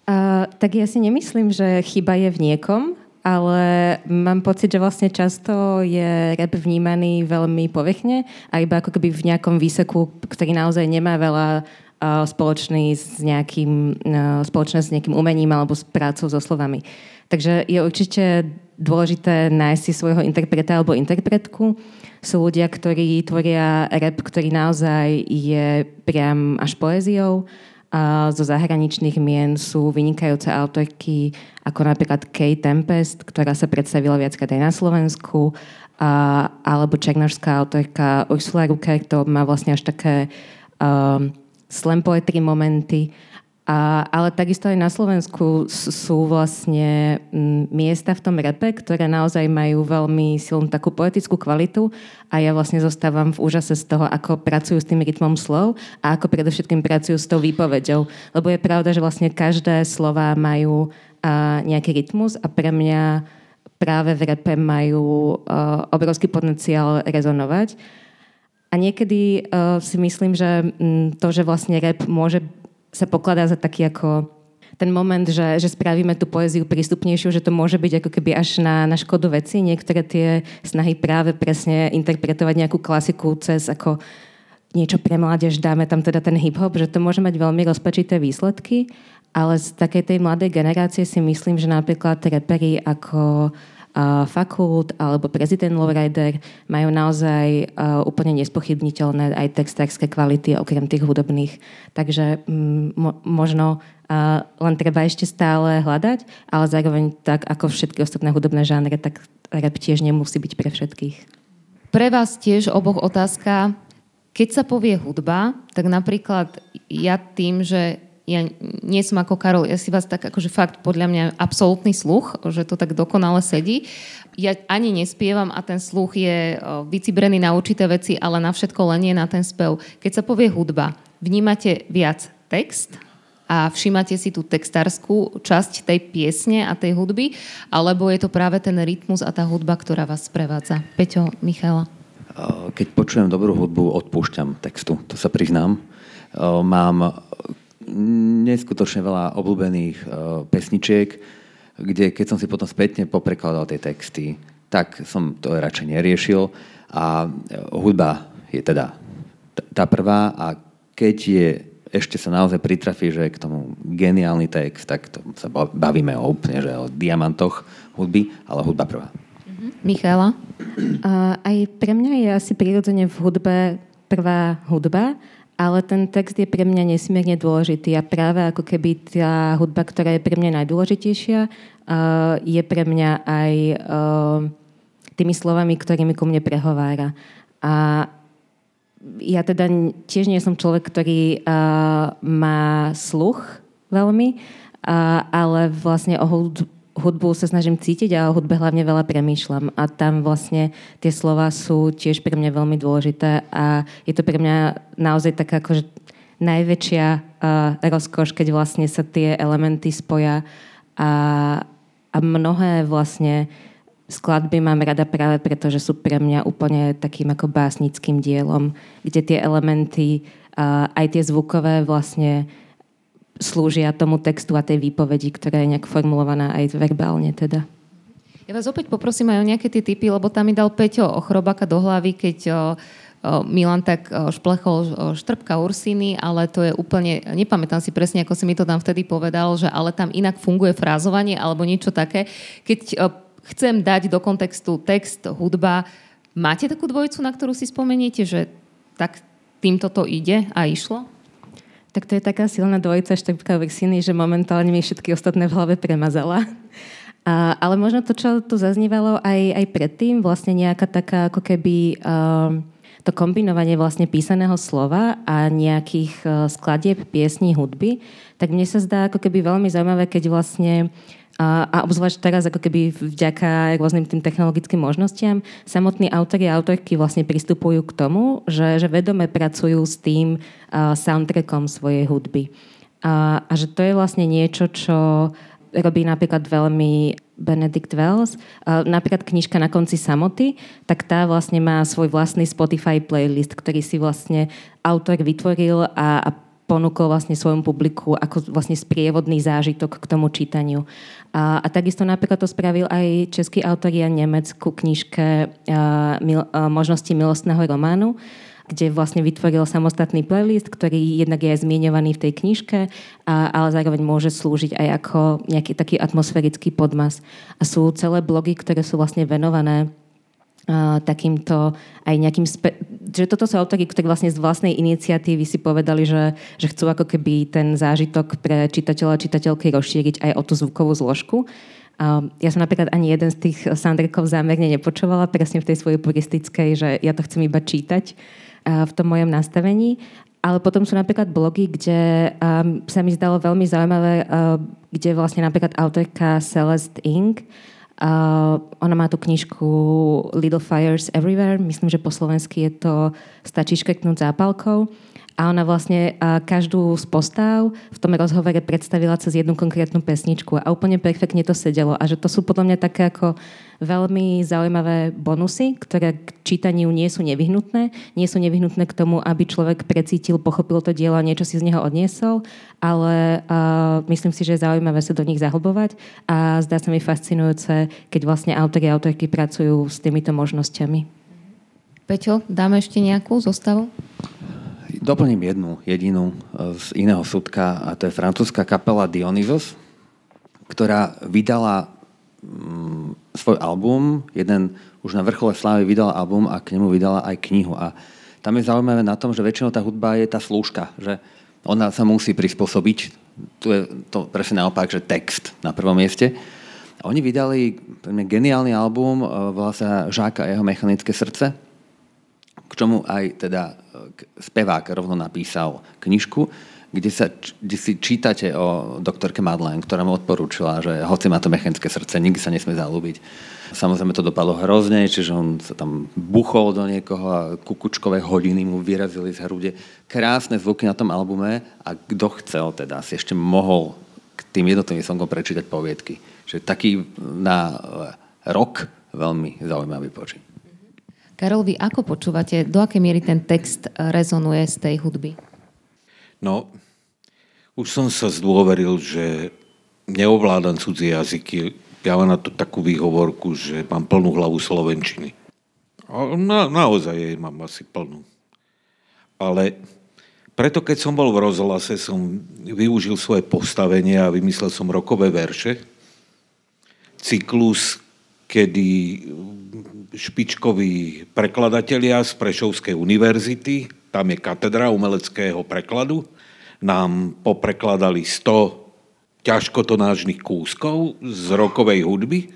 Uh, tak ja si nemyslím, že chyba je v niekom, ale mám pocit, že vlastne často je rap vnímaný veľmi povechne a iba ako keby v nejakom výseku, ktorý naozaj nemá veľa uh, spoločný s nejakým, uh, spoločné s nejakým umením alebo s prácou so slovami. Takže je určite dôležité nájsť si svojho interpreta alebo interpretku. Sú ľudia, ktorí tvoria rap, ktorý naozaj je priam až poéziou. A zo zahraničných mien sú vynikajúce autorky ako napríklad Kay Tempest, ktorá sa predstavila viackrát aj na Slovensku, a, alebo černožská autorka Ursula Rucker, to má vlastne až také um, slam poetry momenty. A, ale takisto aj na Slovensku sú vlastne miesta v tom repe, ktoré naozaj majú veľmi silnú takú poetickú kvalitu a ja vlastne zostávam v úžase z toho, ako pracujú s tým rytmom slov a ako predovšetkým pracujú s tou výpovedou. Lebo je pravda, že vlastne každé slova majú a, nejaký rytmus a pre mňa práve v repe majú a, obrovský potenciál rezonovať. A niekedy uh, si myslím, že to, že vlastne rap môže sa pokladá za taký ako ten moment, že, že spravíme tú poéziu prístupnejšiu, že to môže byť ako keby až na, na škodu veci. Niektoré tie snahy práve presne interpretovať nejakú klasiku cez ako niečo pre mládež, dáme tam teda ten hip-hop, že to môže mať veľmi rozpačité výsledky, ale z takej tej mladej generácie si myslím, že napríklad repery ako fakult alebo prezident Lowrider majú naozaj úplne nespochybniteľné aj textárske kvality okrem tých hudobných. Takže mm, možno len treba ešte stále hľadať, ale zároveň tak ako všetky ostatné hudobné žánre, tak rap tiež nemusí byť pre všetkých. Pre vás tiež oboch otázka. Keď sa povie hudba, tak napríklad ja tým, že ja nie som ako Karol, ja si vás tak akože fakt podľa mňa absolútny sluch, že to tak dokonale sedí. Ja ani nespievam a ten sluch je vycibrený na určité veci, ale na všetko len nie na ten spev. Keď sa povie hudba, vnímate viac text a všímate si tú textárskú časť tej piesne a tej hudby, alebo je to práve ten rytmus a tá hudba, ktorá vás sprevádza? Peťo, Michala. Keď počujem dobrú hudbu, odpúšťam textu, to sa priznám. Mám neskutočne veľa obľúbených uh, pesničiek. kde keď som si potom spätne poprekladal tie texty, tak som to radšej neriešil a hudba je teda tá prvá a keď je ešte sa naozaj pritrafí, že k tomu geniálny text, tak to sa bavíme o úplne, že o diamantoch hudby, ale hudba prvá. Mhm. Michála? Aj pre mňa je asi prirodzene v hudbe prvá hudba, ale ten text je pre mňa nesmierne dôležitý a práve ako keby tá hudba, ktorá je pre mňa najdôležitejšia, uh, je pre mňa aj uh, tými slovami, ktorými ku mne prehovára. A ja teda tiež nie som človek, ktorý uh, má sluch veľmi, ale vlastne o hudbu sa snažím cítiť a o hudbe hlavne veľa premýšľam. A tam vlastne tie slova sú tiež pre mňa veľmi dôležité a je to pre mňa naozaj taká akože najväčšia uh, rozkoš, keď vlastne sa tie elementy spoja a, a mnohé vlastne skladby mám rada práve preto, že sú pre mňa úplne takým ako básnickým dielom, kde tie elementy, uh, aj tie zvukové vlastne slúžia tomu textu a tej výpovedi, ktorá je nejak formulovaná aj verbálne teda. Ja vás opäť poprosím aj o nejaké tie typy, lebo tam mi dal Peťo ochrobaka do hlavy, keď o, o, Milan tak o, šplechol o, štrbka Ursiny, ale to je úplne, nepamätám si presne, ako si mi to tam vtedy povedal, že ale tam inak funguje frázovanie alebo niečo také. Keď o, chcem dať do kontextu text, hudba, máte takú dvojicu, na ktorú si spomeniete, že tak týmto to ide a išlo? Tak to je taká silná dvojica Štrbka Vexiny, že momentálne mi všetky ostatné v hlave premazala. A, ale možno to, čo tu zaznívalo aj, aj predtým, vlastne nejaká taká ako keby um, to kombinovanie vlastne písaného slova a nejakých uh, skladieb, piesní, hudby, tak mne sa zdá ako keby veľmi zaujímavé, keď vlastne a, obzvlášť teraz, ako keby vďaka rôznym tým technologickým možnostiam, samotní autori a autorky vlastne pristupujú k tomu, že, že vedome pracujú s tým uh, soundtrackom svojej hudby. A, a že to je vlastne niečo, čo robí napríklad veľmi Benedict Wells. Napríklad knižka Na konci samoty, tak tá vlastne má svoj vlastný Spotify playlist, ktorý si vlastne autor vytvoril a, a ponúkol vlastne svojom publiku ako vlastne sprievodný zážitok k tomu čítaniu. A, a takisto napríklad to spravil aj český autor Jan Nemec ku knižke a, mil, a, Možnosti milostného románu, kde vlastne vytvoril samostatný playlist, ktorý jednak je aj zmienovaný v tej knižke, a, ale zároveň môže slúžiť aj ako nejaký taký atmosférický podmas. A sú celé blogy, ktoré sú vlastne venované takýmto aj nejakým... Spe- že toto sú autory, ktorí vlastne z vlastnej iniciatívy si povedali, že, že chcú ako keby ten zážitok pre čitateľa a čitateľky rozšíriť aj o tú zvukovú zložku. Ja som napríklad ani jeden z tých soundtrackov zámerne nepočúvala, presne v tej svojej puristickej, že ja to chcem iba čítať v tom mojom nastavení. Ale potom sú napríklad blogy, kde sa mi zdalo veľmi zaujímavé, kde vlastne napríklad autorka Celeste Ing Uh, ona má tú knižku Little Fires Everywhere, myslím, že po slovensky je to Stačí škrtnúť zápalkou. A ona vlastne každú z postav v tom rozhovore predstavila cez jednu konkrétnu pesničku a úplne perfektne to sedelo. A že to sú podľa mňa také ako veľmi zaujímavé bonusy, ktoré k čítaniu nie sú nevyhnutné. Nie sú nevyhnutné k tomu, aby človek precítil, pochopil to dielo a niečo si z neho odniesol, ale uh, myslím si, že je zaujímavé sa do nich zahlbovať a zdá sa mi fascinujúce, keď vlastne autori a autorky pracujú s týmito možnosťami. Peťo, dáme ešte nejakú zostavu? Doplním jednu jedinú e, z iného súdka a to je francúzska kapela Dionysos, ktorá vydala mm, svoj album, jeden už na vrchole slávy vydala album a k nemu vydala aj knihu. A tam je zaujímavé na tom, že väčšinou tá hudba je tá slúžka, že ona sa musí prispôsobiť. Tu je to presne naopak, že text na prvom mieste. A oni vydali geniálny album, e, volá sa Žáka a jeho mechanické srdce, k čomu aj teda spevák rovno napísal knižku, kde, sa, kde si čítate o doktorke Madeleine, ktorá mu odporúčila, že hoci má to mechanické srdce, nikdy sa nesmie zalúbiť. Samozrejme to dopadlo hrozne, čiže on sa tam buchol do niekoho a kukučkové hodiny mu vyrazili z hrude. Krásne zvuky na tom albume a kto chcel teda si ešte mohol k tým jednotlivým songom prečítať poviedky. Čiže taký na rok veľmi zaujímavý počin. Karol, vy ako počúvate, do akej miery ten text rezonuje z tej hudby? No, už som sa zdôveril, že neovládam cudzie jazyky. Ja mám na to takú výhovorku, že mám plnú hlavu slovenčiny. Na, naozaj jej mám asi plnú. Ale preto, keď som bol v rozhlase, som využil svoje postavenie a vymyslel som rokové verše. Cyklus, kedy špičkoví prekladatelia z Prešovskej univerzity, tam je katedra umeleckého prekladu, nám poprekladali 100 ťažkotonážnych kúskov z rokovej hudby.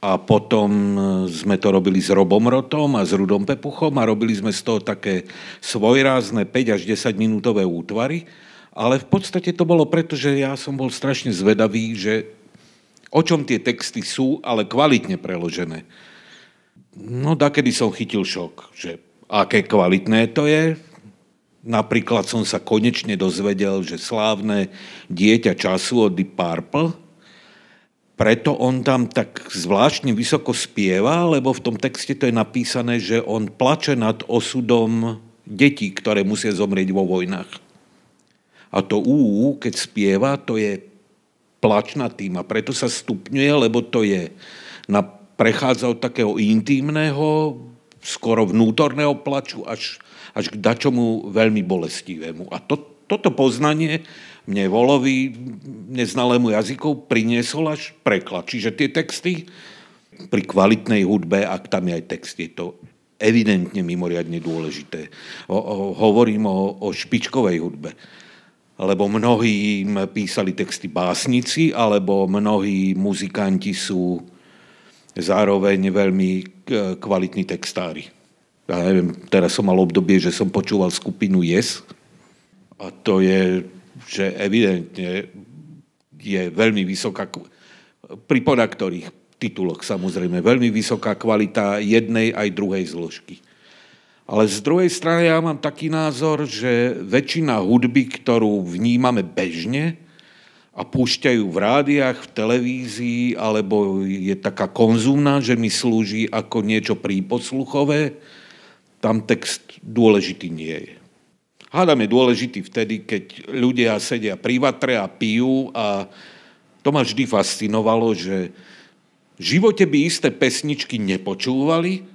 A potom sme to robili s Robom Rotom a s Rudom Pepuchom a robili sme z toho také svojrázne 5 až 10 minútové útvary, ale v podstate to bolo preto, že ja som bol strašne zvedavý, že o čom tie texty sú, ale kvalitne preložené. No, kedy som chytil šok, že aké kvalitné to je. Napríklad som sa konečne dozvedel, že slávne dieťa času od Deep Purple preto on tam tak zvláštne vysoko spieva, lebo v tom texte to je napísané, že on plače nad osudom detí, ktoré musia zomrieť vo vojnách. A to úú, keď spieva, to je plač nad tým a preto sa stupňuje, lebo to je na, prechádza od takého intimného, skoro vnútorného plaču až, až k dačomu veľmi bolestivému. A to, toto poznanie mne Volovi, neznalému jazykov, priniesol až preklad. Čiže tie texty pri kvalitnej hudbe, ak tam je aj text, je to evidentne mimoriadne dôležité. O, o, hovorím o, o špičkovej hudbe. Lebo mnohí písali texty básnici, alebo mnohí muzikanti sú zároveň veľmi kvalitní textári. Ja neviem, teraz som mal obdobie, že som počúval skupinu Yes a to je že evidentne je veľmi vysoká, pri podaktorých tituloch samozrejme, veľmi vysoká kvalita jednej aj druhej zložky. Ale z druhej strany ja mám taký názor, že väčšina hudby, ktorú vnímame bežne a púšťajú v rádiách, v televízii, alebo je taká konzumná, že mi slúži ako niečo príposluchové, tam text dôležitý nie je. Hádam je dôležitý vtedy, keď ľudia sedia pri vatre a pijú a to ma vždy fascinovalo, že v živote by isté pesničky nepočúvali,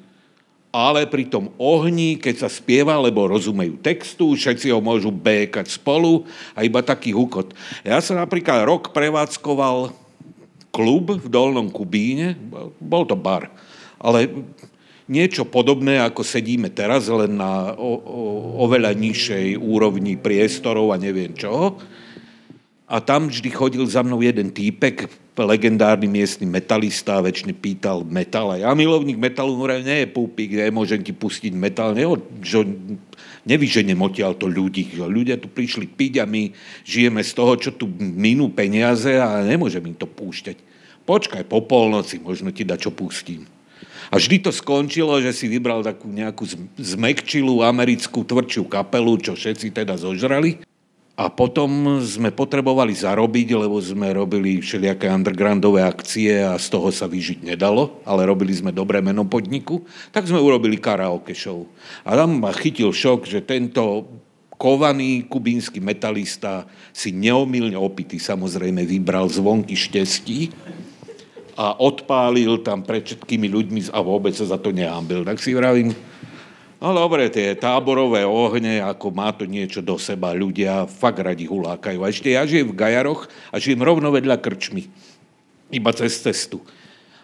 ale pri tom ohni, keď sa spieva, lebo rozumejú textu, všetci ho môžu békať spolu a iba taký hukot. Ja som napríklad rok prevádzkoval klub v Dolnom Kubíne, bol to bar, ale niečo podobné, ako sedíme teraz, len na o, o, oveľa nižšej úrovni priestorov a neviem čoho. A tam vždy chodil za mnou jeden týpek, legendárny miestny metalista, väčšine pýtal metal. A ja milovník metalu, hovorím, nie je púpik, nemôžem ti pustiť metal, ne, že nevyženem odtiaľ to ľudí. Ľudia tu prišli piť a my žijeme z toho, čo tu minú peniaze a nemôžem im to púšťať. Počkaj, po polnoci možno ti da čo pustím. A vždy to skončilo, že si vybral takú nejakú zmekčilú americkú tvrdšiu kapelu, čo všetci teda zožrali. A potom sme potrebovali zarobiť, lebo sme robili všelijaké undergroundové akcie a z toho sa vyžiť nedalo, ale robili sme dobré meno podniku, tak sme urobili karaoke show. A tam ma chytil šok, že tento kovaný kubínsky metalista si neomilne opitý samozrejme vybral zvonky štestí a odpálil tam pred všetkými ľuďmi a vôbec sa za to nehambil. Tak si vravím, no dobre, tie táborové ohne, ako má to niečo do seba, ľudia fakt radi hulákajú. A ešte ja žijem v Gajaroch a žijem rovno vedľa krčmy. Iba cez cestu.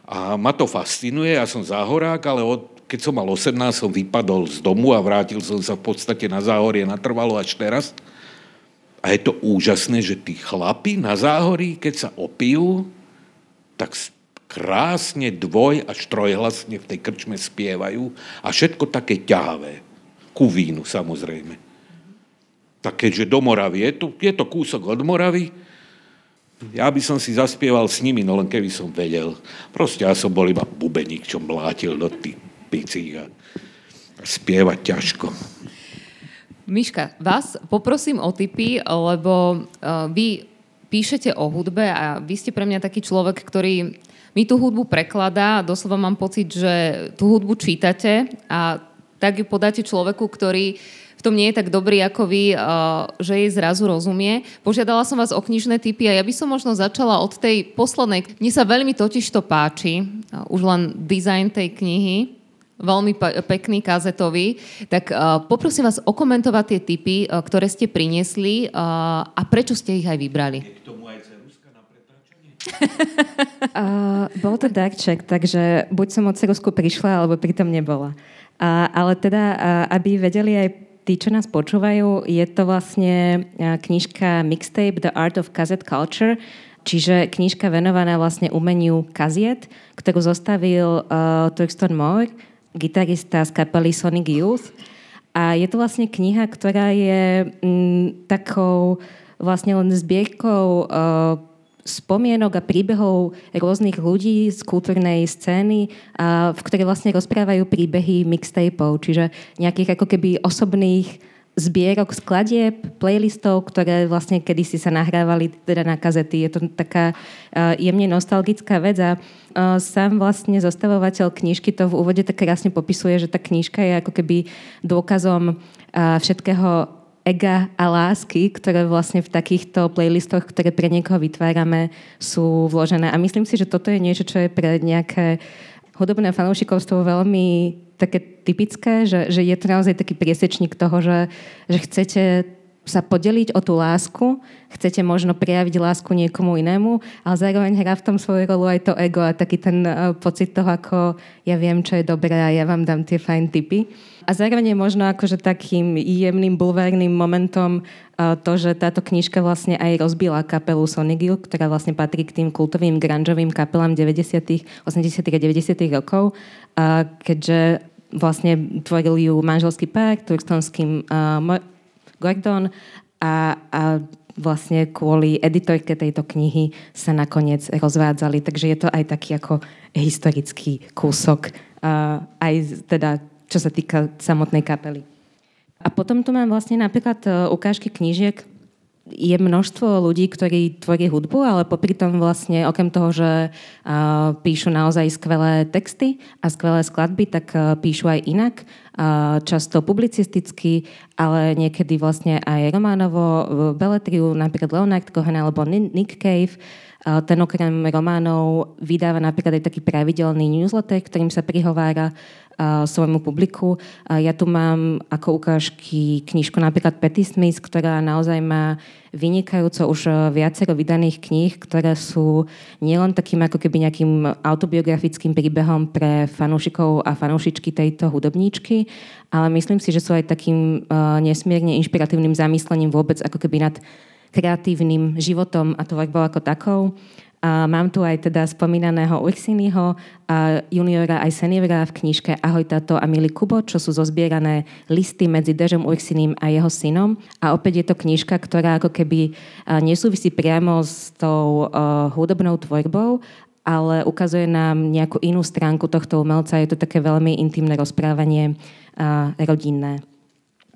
A ma to fascinuje, ja som záhorák, ale od, keď som mal 18, som vypadol z domu a vrátil som sa v podstate na záhorie natrvalo až teraz. A je to úžasné, že tí chlapi na záhorí, keď sa opijú, tak krásne dvoj až trojhlasne v tej krčme spievajú a všetko také ťahavé. Ku vínu, samozrejme. Tak keďže do Moravy, je to, je to kúsok od Moravy, ja by som si zaspieval s nimi, no len keby som vedel. Proste ja som bol iba bubeník, čo mlátil do tých picích a spievať ťažko. Miška, vás poprosím o tipy, lebo uh, vy píšete o hudbe a vy ste pre mňa taký človek, ktorý mi tú hudbu prekladá, doslova mám pocit, že tú hudbu čítate a tak ju podáte človeku, ktorý v tom nie je tak dobrý ako vy, že jej zrazu rozumie. Požiadala som vás o knižné typy a ja by som možno začala od tej poslednej. Mne sa veľmi totiž to páči, už len dizajn tej knihy, veľmi pekný kazetový. Tak poprosím vás okomentovať tie typy, ktoré ste priniesli a prečo ste ich aj vybrali. K tomu aj uh, bol to dark check, takže buď som od cerusku prišla, alebo pritom nebola. Uh, ale teda, uh, aby vedeli aj tí, čo nás počúvajú, je to vlastne knižka Mixtape The Art of Cassette Culture, čiže knižka venovaná vlastne umeniu kaziet, ktorú zostavil uh, Thurston Moore, gitarista z kapely Sonic Youth. A je to vlastne kniha, ktorá je mm, takou vlastne len zbierkou uh, spomienok a príbehov rôznych ľudí z kultúrnej scény, uh, v ktorej vlastne rozprávajú príbehy mixtapeov, čiže nejakých ako keby osobných zbierok skladieb, playlistov, ktoré vlastne kedysi sa nahrávali teda na kazety. Je to taká uh, jemne nostalgická vec a uh, sám vlastne zostavovateľ knižky to v úvode tak krásne popisuje, že tá knižka je ako keby dôkazom uh, všetkého ega a lásky, ktoré vlastne v takýchto playlistoch, ktoré pre niekoho vytvárame, sú vložené. A myslím si, že toto je niečo, čo je pre nejaké hudobné fanúšikovstvo veľmi také typické, že, že je to naozaj taký priesečník toho, že, že chcete sa podeliť o tú lásku, chcete možno prejaviť lásku niekomu inému, ale zároveň hrá v tom svoju rolu aj to ego a taký ten uh, pocit toho, ako ja viem, čo je dobré a ja vám dám tie fajn tipy. A zároveň je možno akože takým jemným bulvárnym momentom uh, to, že táto knižka vlastne aj rozbila kapelu Sonic Youth, ktorá vlastne patrí k tým kultovým grungeovým kapelám 90., 80. a 90. rokov, uh, keďže vlastne tvoril ju manželský pár, turstonským uh, Gordon a, a vlastne kvôli editorke tejto knihy sa nakoniec rozvádzali. Takže je to aj taký ako historický kúsok, uh, aj teda čo sa týka samotnej kapely. A potom tu mám vlastne napríklad uh, ukážky knížiek, je množstvo ľudí, ktorí tvorí hudbu, ale popri tom vlastne okrem toho, že píšu naozaj skvelé texty a skvelé skladby, tak píšu aj inak, často publicisticky, ale niekedy vlastne aj románovo, beletriu, napríklad Leonard Cohen alebo Nick Cave. Ten okrem románov vydáva napríklad aj taký pravidelný newsletter, ktorým sa prihovára svojmu publiku. Ja tu mám ako ukážky knižku napríklad Petty Smith, ktorá naozaj má vynikajúco už e, viacero vydaných kníh, ktoré sú nielen takým ako keby nejakým autobiografickým príbehom pre fanúšikov a fanúšičky tejto hudobníčky, ale myslím si, že sú aj takým uh, nesmierne inšpiratívnym zamyslením vôbec ako keby nad kreatívnym životom a tvorbou ako takou. Mám tu aj teda spomínaného Ursinyho, a juniora aj seniora v knižke Ahoj tato a milý Kubo, čo sú zozbierané listy medzi Dežom Ursinym a jeho synom. A opäť je to knižka, ktorá ako keby nesúvisí priamo s tou uh, hudobnou tvorbou, ale ukazuje nám nejakú inú stránku tohto umelca. Je to také veľmi intimné rozprávanie uh, rodinné.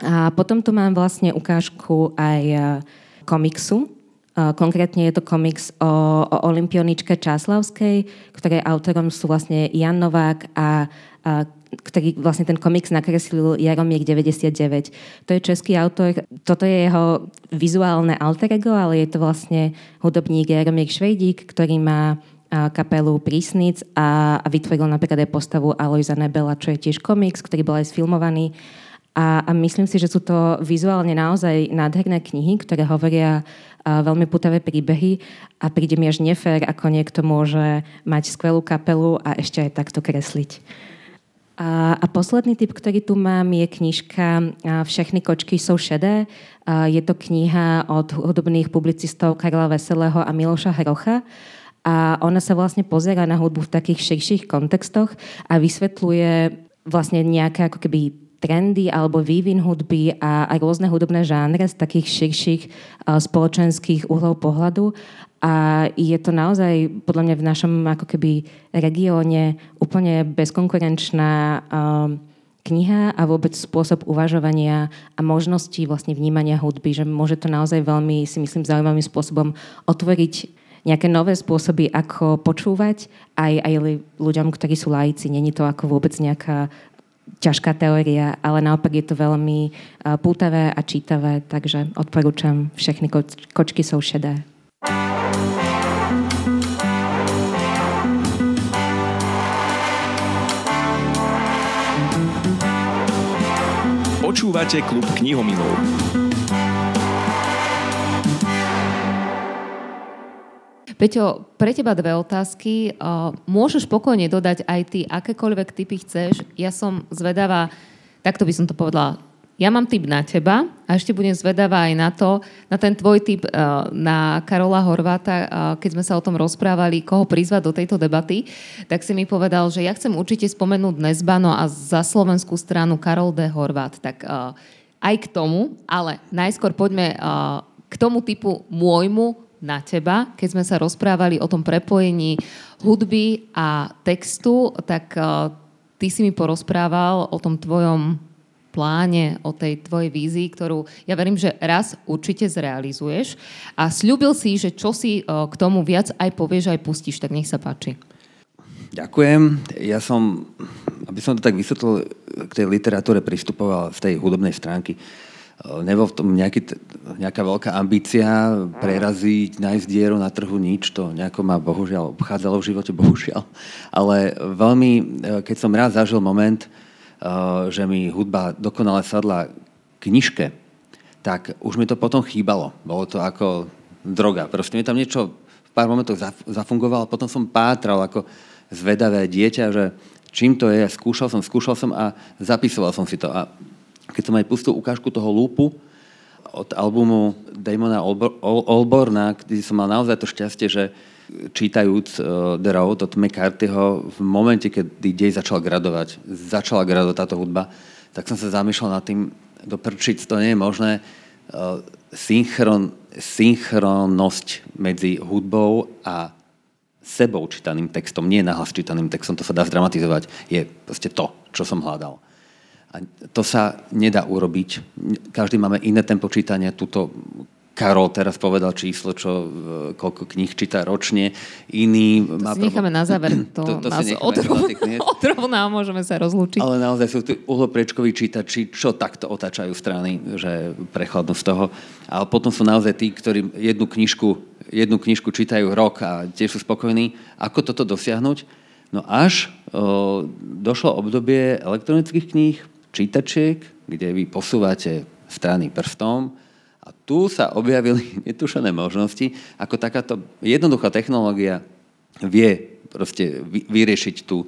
A potom tu mám vlastne ukážku aj komiksu, Konkrétne je to komiks o, o olimpioničke Čáslavskej, ktorej autorom sú vlastne Jan Novák a, a ktorý vlastne ten komiks nakreslil Jaromír 99. To je český autor, toto je jeho vizuálne alter ego, ale je to vlastne hudobník Jaromír Švejdík, ktorý má kapelu Prísnic a, a vytvoril napríklad aj postavu Alojza Nebela, čo je tiež komiks, ktorý bol aj sfilmovaný. A, a myslím si, že sú to vizuálne naozaj nádherné knihy, ktoré hovoria veľmi putavé príbehy a príde mi až nefér, ako niekto môže mať skvelú kapelu a ešte aj takto kresliť. A, a posledný typ, ktorý tu mám, je knižka Všechny kočky sú šedé. A je to kniha od hudobných publicistov Karla Veselého a Miloša Hrocha. A ona sa vlastne pozera na hudbu v takých širších kontextoch a vysvetľuje vlastne nejaké ako keby trendy alebo vývin hudby a aj rôzne hudobné žánre z takých širších spoločenských uhlov pohľadu. A je to naozaj podľa mňa v našom ako keby regióne úplne bezkonkurenčná kniha a vôbec spôsob uvažovania a možností vlastne vnímania hudby, že môže to naozaj veľmi, si myslím, zaujímavým spôsobom otvoriť nejaké nové spôsoby, ako počúvať aj, aj ľuďom, ktorí sú laici. Není to ako vôbec nejaká ťažká teória, ale naopak je to veľmi uh, pútavé a čítavé, takže odporúčam, všechny koč- kočky sú šedé. Počúvate klub knihomilov. Peťo, pre teba dve otázky. Môžeš pokojne dodať aj ty, akékoľvek typy chceš. Ja som zvedavá, takto by som to povedala, ja mám tip na teba a ešte budem zvedavá aj na to, na ten tvoj tip na Karola Horváta, keď sme sa o tom rozprávali, koho prizvať do tejto debaty, tak si mi povedal, že ja chcem určite spomenúť Nezbano a za slovenskú stranu Karol D. Horvát. Tak aj k tomu, ale najskôr poďme k tomu typu môjmu na teba. Keď sme sa rozprávali o tom prepojení hudby a textu, tak uh, ty si mi porozprával o tom tvojom pláne, o tej tvojej vízii, ktorú ja verím, že raz určite zrealizuješ. A slúbil si, že čo si uh, k tomu viac aj povieš, aj pustíš, tak nech sa páči. Ďakujem. Ja som, aby som to tak vysvetlil, k tej literatúre pristupoval z tej hudobnej stránky. Eh, nebol v tom nejaký, nejaká veľká ambícia preraziť, nájsť dieru na trhu, nič. To nejako ma bohužiaľ obchádzalo v živote, bohužiaľ. Ale veľmi, eh, keď som raz zažil moment, eh, že mi hudba dokonale sadla knižke, tak už mi to potom chýbalo. Bolo to ako droga. Proste mi tam niečo v pár momentoch zafungovalo, potom som pátral ako zvedavé dieťa, že čím to je, skúšal som, skúšal som a zapisoval som si to. A keď som aj pustil ukážku toho lúpu od albumu Damona Olborna, kde som mal naozaj to šťastie, že čítajúc uh, The Road od McCarthyho v momente, keď DJ začal gradovať, začala gradovať táto hudba, tak som sa zamýšľal nad tým, do prčic to nie je možné, uh, synchron, synchronnosť medzi hudbou a sebou čítaným textom, nie nahlas čítaným textom, to sa dá zdramatizovať, je proste to, čo som hľadal. A to sa nedá urobiť. Každý máme iné tempo čítania. Tuto Karol teraz povedal číslo, čo, e, koľko kníh číta ročne. Iný to má... si necháme na záver. To, to, to nás odrovná a môžeme sa rozlúčiť. Ale naozaj sú tu uhlopriečkoví čítači, čo takto otáčajú strany, že prechladnú z toho. Ale potom sú naozaj tí, ktorí jednu knižku, jednu knižku čítajú rok a tiež sú spokojní. Ako toto dosiahnuť? No až o, došlo obdobie elektronických kníh, čítačiek, kde vy posúvate strany prstom a tu sa objavili netušené možnosti, ako takáto jednoduchá technológia vie proste vyriešiť tu e,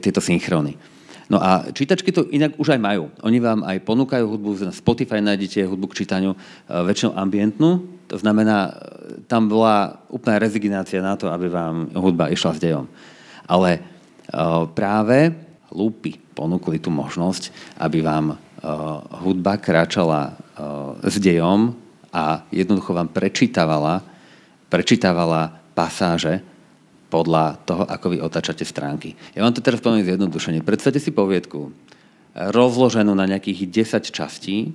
tieto synchrony. No a čítačky to inak už aj majú. Oni vám aj ponúkajú hudbu, na Spotify nájdete hudbu k čítaniu e, väčšinou ambientnú, to znamená, e, tam bola úplná rezignácia na to, aby vám hudba išla s dejom. Ale práve lúpy ponúkli tú možnosť, aby vám uh, hudba kráčala uh, s dejom a jednoducho vám prečítavala, prečítavala pasáže podľa toho, ako vy otačate stránky. Ja vám to teraz poviem zjednodušene. Predstavte si poviedku rozloženú na nejakých 10 častí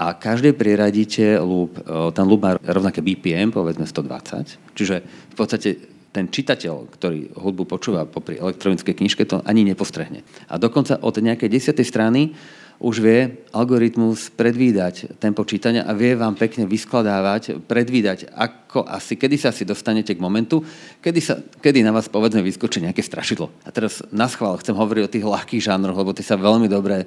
a každej priradíte lúb, ten lúb má rovnaké BPM, povedzme 120, čiže v podstate ten čitateľ, ktorý hudbu počúva popri elektronickej knižke, to ani nepostrehne. A dokonca od nejakej desiatej strany už vie algoritmus predvídať tempo čítania a vie vám pekne vyskladávať, predvídať, ako asi, kedy sa asi dostanete k momentu, kedy, sa, kedy na vás povedzme vyskočí nejaké strašidlo. A teraz na schvál chcem hovoriť o tých ľahkých žánroch, lebo tie sa veľmi dobre e,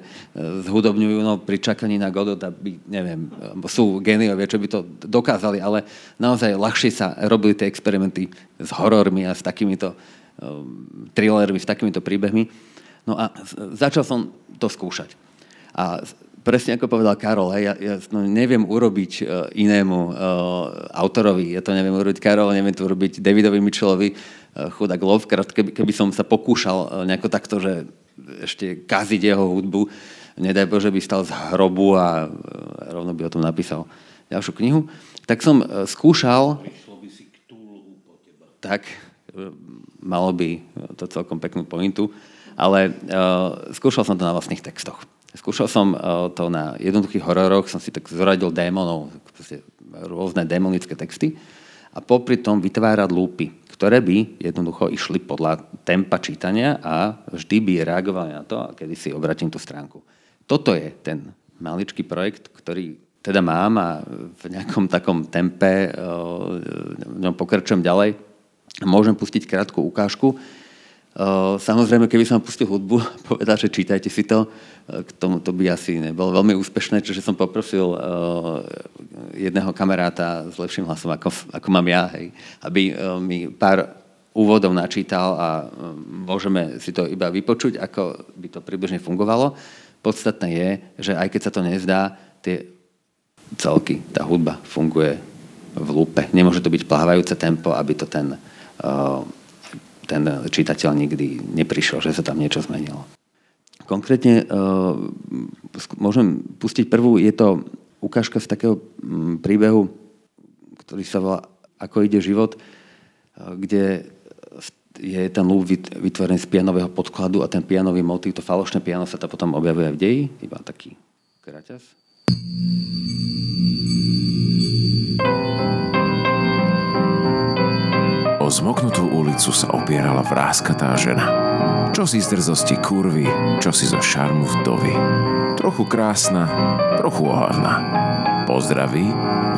zhudobňujú, no pri čakaní na Godot, aby, neviem, sú geniovia, čo by to dokázali, ale naozaj ľahšie sa robili tie experimenty s horormi a s takýmito um, thrillermi, s takýmito príbehmi. No a začal som to skúšať. A presne ako povedal Karol, hej, ja, ja no, neviem urobiť uh, inému uh, autorovi, ja to neviem urobiť Karol, neviem to urobiť Davidovi Mitchellovi, uh, chudák Lovecraft, keby, keby som sa pokúšal uh, nejako takto, že ešte kaziť jeho hudbu, nedaj Bože by stal z hrobu a uh, rovno by o tom napísal ďalšiu knihu, tak som uh, skúšal... Prišlo by si k Tak, uh, malo by to celkom peknú pointu, ale uh, skúšal som to na vlastných textoch. Skúšal som eh, to na jednoduchých hororoch, som si tak zoradil démonov, rôzne démonické texty a popri tom vytvárať lúpy, ktoré by jednoducho išli podľa tempa čítania a vždy by reagovali na to, kedy si obratím tú stránku. Toto je ten maličký projekt, ktorý teda mám a v nejakom takom tempe v ňom pokračujem ďalej. Môžem pustiť krátku ukážku. Samozrejme, keby som pustil hudbu, povedal, že čítajte si to, k tomu to by asi nebolo veľmi úspešné, čiže som poprosil jedného kamaráta s lepším hlasom, ako, ako mám ja, hej, aby mi pár úvodov načítal a môžeme si to iba vypočuť, ako by to približne fungovalo. Podstatné je, že aj keď sa to nezdá, tie celky, tá hudba funguje v lúpe. Nemôže to byť plávajúce tempo, aby to ten, uh, ten čitateľ nikdy neprišiel, že sa tam niečo zmenilo. Konkrétne uh, môžem pustiť prvú, je to ukážka z takého mm, príbehu, ktorý sa volá Ako ide život, uh, kde je ten lúp vytvorený z pianového podkladu a ten pianový motív, to falošné piano sa to potom objavuje v deji, iba taký kraťas. Zmoknutú ulicu sa opierala vráskatá žena. Čo si z drzosti kurvy, čo si zo šarmu vdovy. Trochu krásna, trochu ohľadná. Pozdraví,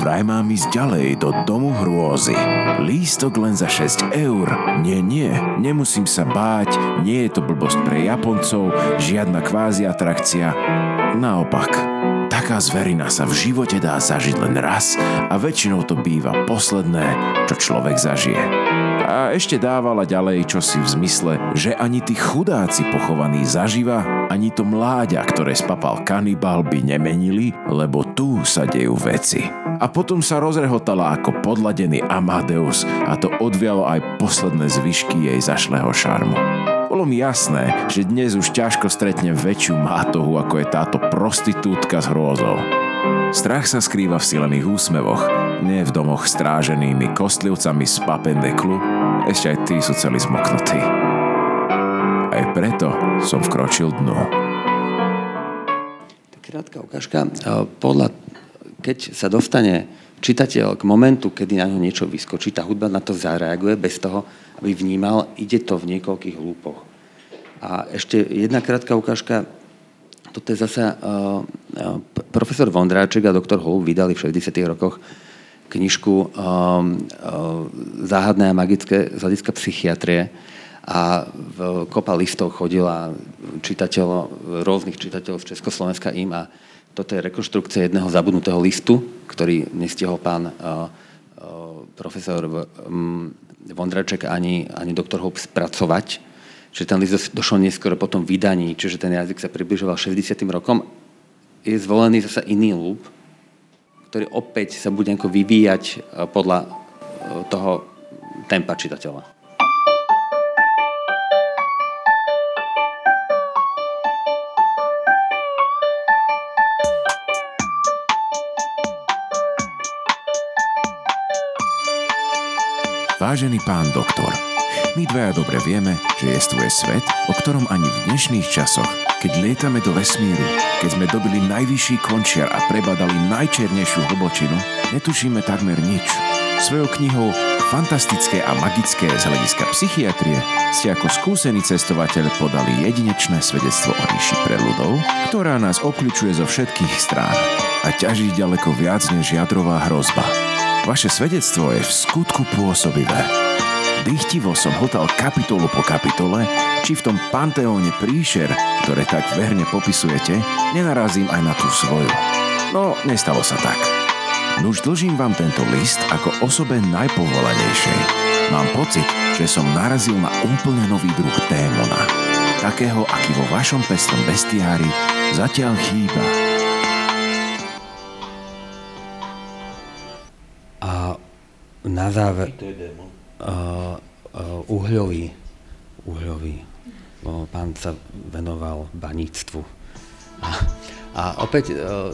vraj mám ísť ďalej do domu hrôzy. Lístok len za 6 eur. Nie, nie, nemusím sa báť, nie je to blbosť pre Japoncov, žiadna kvázi atrakcia. Naopak, taká zverina sa v živote dá zažiť len raz a väčšinou to býva posledné, čo človek zažije a ešte dávala ďalej čosi v zmysle, že ani tí chudáci pochovaní zaživa, ani to mláďa, ktoré spapal kanibal by nemenili, lebo tu sa dejú veci. A potom sa rozrehotala ako podladený Amadeus a to odvialo aj posledné zvyšky jej zašlého šarmu. Bolo mi jasné, že dnes už ťažko stretnem väčšiu mátohu, ako je táto prostitútka s hrôzou. Strach sa skrýva v silených úsmevoch, nie v domoch stráženými kostlivcami z papendeklu, ešte aj tí sú celí zmoknutí. Aj preto som vkročil dnu. Krátka ukážka. Podľa, keď sa dostane čitateľ k momentu, kedy na ňo niečo vyskočí, tá hudba na to zareaguje bez toho, aby vnímal, ide to v niekoľkých lúpoch. A ešte jedna krátka ukážka toto je zase uh, profesor Vondráček a doktor Holu vydali v 60. rokoch knižku um, uh, Záhadné a magické z hľadiska psychiatrie. A v kopa listov chodila čitateľov, rôznych čitateľov z Československa im a toto je rekonštrukcia jedného zabudnutého listu, ktorý nestihol pán uh, uh, profesor um, Vondraček ani, ani doktor Hope spracovať že ten list došiel neskôr po tom vydaní, čiže ten jazyk sa približoval 60. rokom, je zvolený zase iný loop, ktorý opäť sa bude vyvíjať e, podľa e, toho tempa čitateľa. Vážený pán doktor, my dvaja dobre vieme, že jestvuje svet, o ktorom ani v dnešných časoch, keď lietame do vesmíru, keď sme dobili najvyšší končiar a prebadali najčernejšiu hlbočinu, netušíme takmer nič. Svojou knihou Fantastické a magické z hľadiska psychiatrie ste ako skúsený cestovateľ podali jedinečné svedectvo o ríši preludov, ktorá nás okľúčuje zo všetkých strán a ťaží ďaleko viac než jadrová hrozba. Vaše svedectvo je v skutku pôsobivé. Dychtivo som hltal kapitolu po kapitole, či v tom panteóne príšer, ktoré tak verne popisujete, nenarazím aj na tú svoju. No, nestalo sa tak. Nuž dlžím vám tento list ako osobe najpovolanejšej. Mám pocit, že som narazil na úplne nový druh témona. Takého, aký vo vašom pestrom bestiári zatiaľ chýba. A na záver... To je démon uh, uh, uhľový, uhľový. No, pán sa venoval baníctvu. A, a opäť uh,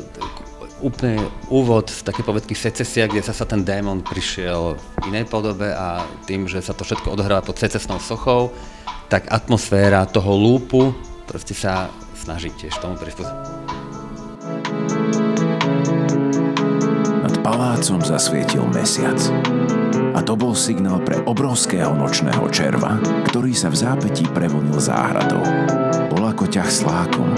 úplne úvod z také povedky secesia, kde sa ten démon prišiel v inej podobe a tým, že sa to všetko odohráva pod secesnou sochou, tak atmosféra toho lúpu proste sa snaží tiež tomu prispôsobiť. Nad palácom zasvietil mesiac A to bol signál pre obrovského nočného červa, ktorý sa v zápetí prevonil záhradou. Bol ako ťah slákom,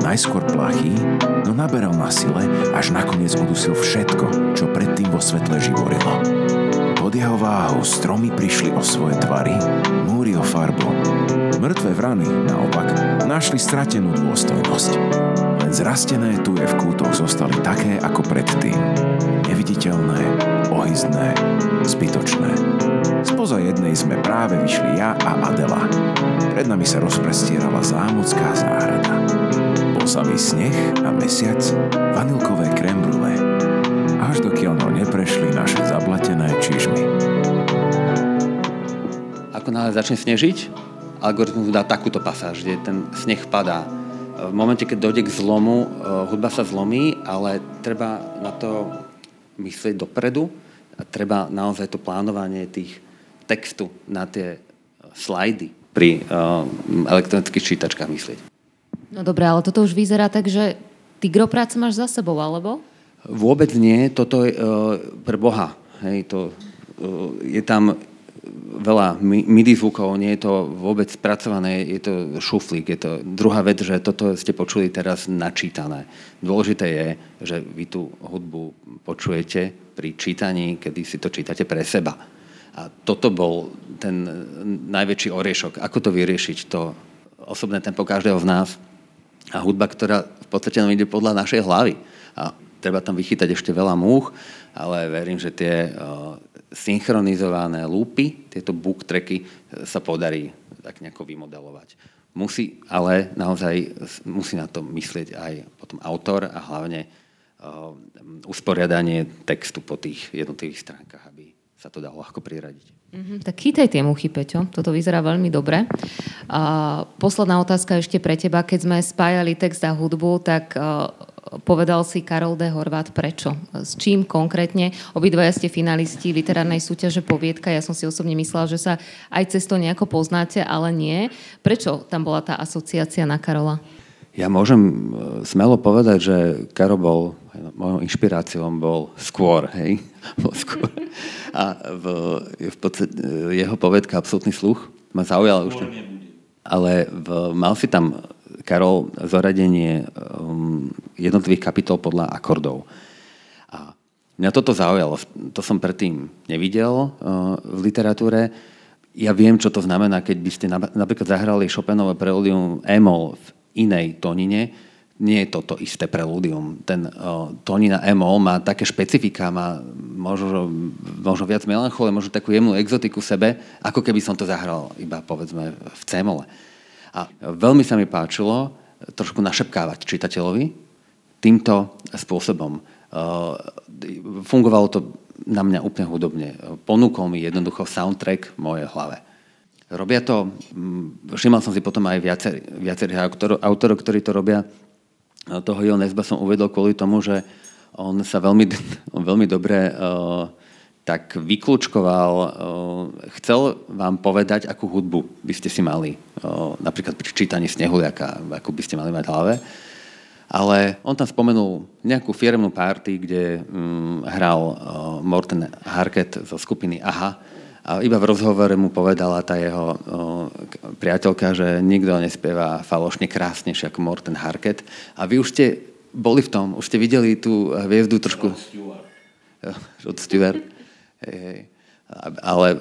najskôr plachý, no naberal na sile, až nakoniec udusil všetko, čo predtým vo svetle živorilo. Pod jeho váhou stromy prišli o svoje tvary, múry o farbu. Mŕtve vrany, naopak, našli stratenú dôstojnosť. Len zrastené tuje v kútoch zostali také ako predtým. Neviditeľné, ohyzné, zbytočné. Spoza jednej sme práve vyšli ja a Adela. Pred nami sa rozprestierala zámocká záhrada. Bol samý sneh a mesiac, vanilkové krem brulee. Až dokiaľ no neprešli naše zablatené čižmy. Ako náhle začne snežiť, algoritmus dá takúto pasáž, kde ten sneh padá. V momente, keď dojde k zlomu, eh, hudba sa zlomí, ale treba na to myslieť dopredu a treba naozaj to plánovanie tých textu na tie eh, slajdy pri uh, elektronických čítačkách myslieť. No dobré, ale toto už vyzerá tak, že ty groprác máš za sebou, alebo? Vôbec nie, toto je uh, pre Boha. Hej, to, uh, je tam veľa MIDI zvukov, nie je to vôbec spracované, je to šuflík. Je to druhá vec, že toto ste počuli teraz načítané. Dôležité je, že vy tú hudbu počujete pri čítaní, kedy si to čítate pre seba. A toto bol ten najväčší oriešok. Ako to vyriešiť? To osobné tempo každého z nás a hudba, ktorá v podstate nám ide podľa našej hlavy. A treba tam vychytať ešte veľa múch, ale verím, že tie synchronizované lúpy, tieto book tracky sa podarí tak nejako vymodelovať. Musí, ale naozaj musí na to myslieť aj potom autor a hlavne usporiadanie textu po tých jednotlivých stránkach, aby sa to dalo ľahko priradiť. Mm-hmm, tak chytaj tie muchy, Peťo. Toto vyzerá veľmi dobre. A posledná otázka ešte pre teba. Keď sme spájali text a hudbu, tak uh, povedal si Karol D. Horvát prečo. S čím konkrétne? Obidvaja ste finalisti literárnej súťaže Poviedka. Ja som si osobne myslela, že sa aj cez to nejako poznáte, ale nie. Prečo tam bola tá asociácia na Karola? Ja môžem e, smelo povedať, že Karol bol, mojou inšpiráciou bol skôr, hej? Bol skôr. A v, v podstate, e, jeho povedka Absolutný sluch ma zaujala už. Ale v, mal si tam Karol zoradenie um, jednotlivých kapitol podľa akordov. A mňa toto zaujalo. To som predtým nevidel uh, v literatúre. Ja viem, čo to znamená, keď by ste napríklad zahrali Chopinové preludium E-moll v inej tónine, nie je toto isté preludium. Ten uh, tónina E-moll má také špecifika, má možno, možno viac melancholie, možno takú jemnú exotiku v sebe, ako keby som to zahral iba povedzme v C-mole. A veľmi sa mi páčilo trošku našepkávať čitateľovi týmto spôsobom. Uh, fungovalo to na mňa úplne hudobne. Ponúkol mi jednoducho soundtrack v mojej hlave. Robia to, mm, všimol som si potom aj viacer, viacerých autorov, ktorí to robia. Toho Jon Nesba som uvedol kvôli tomu, že on sa veľmi, on veľmi dobre uh, tak vyklúčkoval, chcel vám povedať, akú hudbu by ste si mali, napríklad pri čítaní Snehuliaka, akú by ste mali mať v hlave. Ale on tam spomenul nejakú firmnú party, kde mm, hral Morten Harket zo skupiny AHA a iba v rozhovore mu povedala tá jeho priateľka, že nikto nespieva falošne krásnejšie ako Morten Harket. A vy už ste boli v tom, už ste videli tú hviezdu trošku... Rod Stewart. Hej, hej. Ale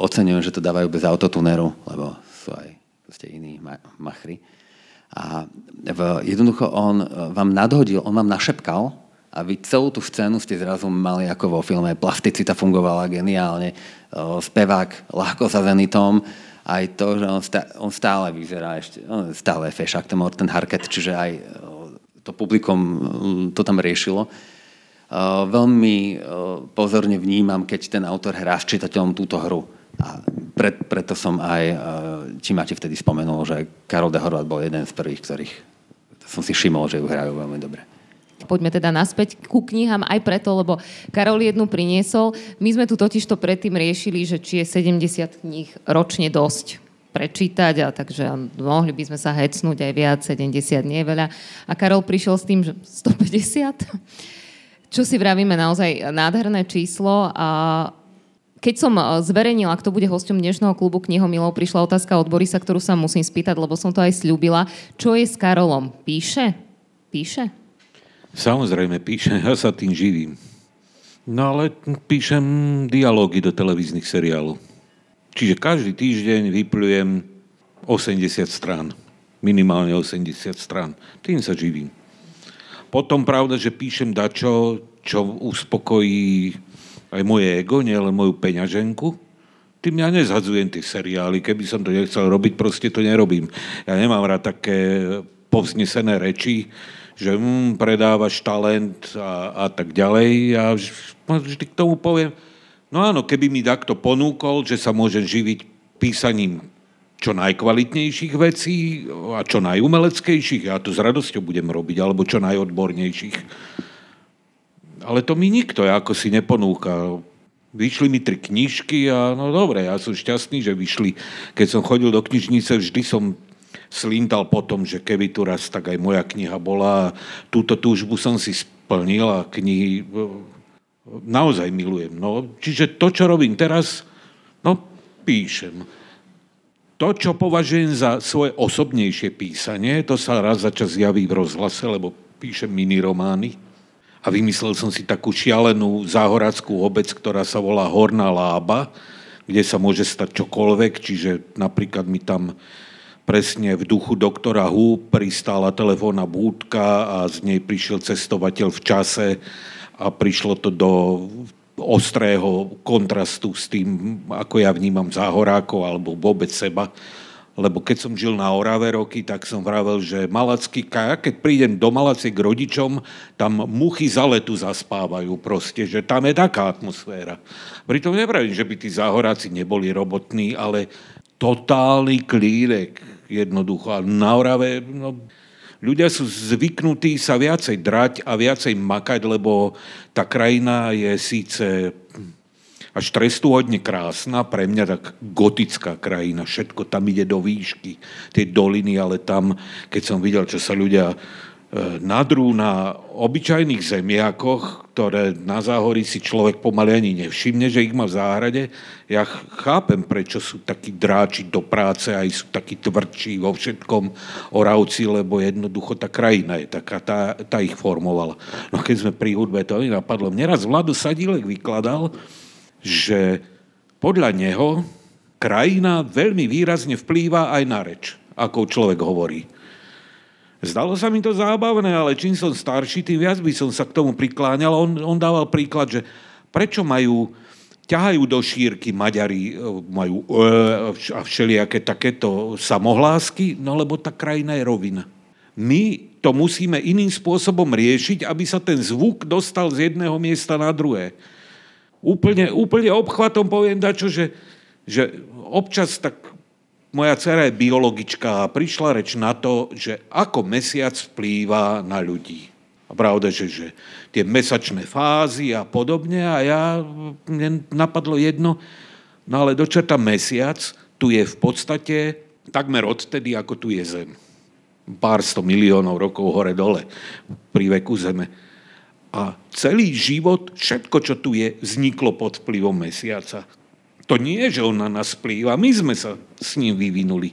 oceňujem, že to dávajú bez autotuneru, lebo sú aj proste iní machry. A v, jednoducho on vám nadhodil, on vám našepkal a vy celú tú scénu ste zrazu mali ako vo filme. Plasticita fungovala geniálne, spevák ľahko za zenitom, aj to, že on, stále, on stále vyzerá ešte, on stále je fešák, ten Morten Harket, čiže aj to publikum to tam riešilo. Veľmi pozorne vnímam, keď ten autor hrá s čitateľom túto hru. A pre, preto som aj, či máte vtedy spomenul, že Karol de Horvat bol jeden z prvých, ktorých som si všimol, že ju hrajú veľmi dobre. Poďme teda naspäť ku knihám aj preto, lebo Karol jednu priniesol. My sme tu totiž to predtým riešili, že či je 70 kníh ročne dosť prečítať, a takže mohli by sme sa hecnúť aj viac, 70 nie je veľa. A Karol prišiel s tým, že 150 čo si vravíme naozaj nádherné číslo a Keď som e, zverejnila, kto bude hosťom dnešného klubu knihomilov, prišla otázka od Borisa, ktorú sa musím spýtať, lebo som to aj slúbila. Čo je s Karolom? Píše? Píše? Samozrejme, píšem, ja sa tým živím. No ale píšem dialógy do televíznych seriálov. Čiže každý týždeň vyplujem 80 strán. Minimálne 80 strán. Tým sa živím. Potom pravda, že píšem dačo, čo uspokojí aj moje ego, nie len moju peňaženku. Tým ja nezhadzujem tie seriály. Keby som to nechcel robiť, proste to nerobím. Ja nemám rád také povznesené reči, že hm, predávaš talent a, a tak ďalej. Ja vždy k tomu poviem, no áno, keby mi takto ponúkol, že sa môžem živiť písaním čo najkvalitnejších vecí a čo najumeleckejších, ja to s radosťou budem robiť, alebo čo najodbornejších. Ale to mi nikto ako si neponúka. Vyšli mi tri knižky a no dobre, ja som šťastný, že vyšli. Keď som chodil do knižnice, vždy som slintal potom, že keby tu raz tak aj moja kniha bola. Túto túžbu som si splnil a knihy naozaj milujem. No, čiže to, čo robím teraz, no píšem to, čo považujem za svoje osobnejšie písanie, to sa raz za čas javí v rozhlase, lebo píšem miniromány. A vymyslel som si takú šialenú záhorackú obec, ktorá sa volá Horná Lába, kde sa môže stať čokoľvek, čiže napríklad mi tam presne v duchu doktora Hu pristála telefónna búdka a z nej prišiel cestovateľ v čase a prišlo to do ostrého kontrastu s tým, ako ja vnímam záhorákov alebo vôbec seba. Lebo keď som žil na Orave roky, tak som vravel, že malacky, keď prídem do Malacie k rodičom, tam muchy za letu zaspávajú proste, že tam je taká atmosféra. Pritom nepravím, že by tí záhoráci neboli robotní, ale totálny klírek jednoducho. A na Orave, no, ľudia sú zvyknutí sa viacej drať a viacej makať, lebo tá krajina je síce až trestuhodne krásna, pre mňa tak gotická krajina, všetko tam ide do výšky, tie doliny, ale tam, keď som videl, čo sa ľudia nadrú na obyčajných zemiakoch, ktoré na záhorí si človek pomaly ani nevšimne, že ich má v záhrade. Ja chápem, prečo sú takí dráči do práce, aj sú takí tvrdší vo všetkom oravci, lebo jednoducho tá krajina je taká, tá, tá ich formovala. No keď sme pri hudbe, to mi napadlo. Mne raz Vladu Sadílek vykladal, že podľa neho krajina veľmi výrazne vplýva aj na reč, ako človek hovorí. Zdalo sa mi to zábavné, ale čím som starší, tým viac by som sa k tomu prikláňal. On, on dával príklad, že prečo majú, ťahajú do šírky Maďari, e, majú e, a všelijaké takéto samohlásky, no lebo tá krajina je rovina. My to musíme iným spôsobom riešiť, aby sa ten zvuk dostal z jedného miesta na druhé. Úplne, úplne obchvatom poviem dačo, že, že občas tak moja dcera je biologička a prišla reč na to, že ako mesiac vplýva na ľudí. A pravda, že, že tie mesačné fázy a podobne a ja, mne napadlo jedno, no ale dočerta mesiac tu je v podstate takmer odtedy, ako tu je Zem. Pár sto miliónov rokov hore-dole pri veku Zeme. A celý život, všetko, čo tu je, vzniklo pod vplyvom mesiaca. To nie je, že on na nás plýva, my sme sa s ním vyvinuli.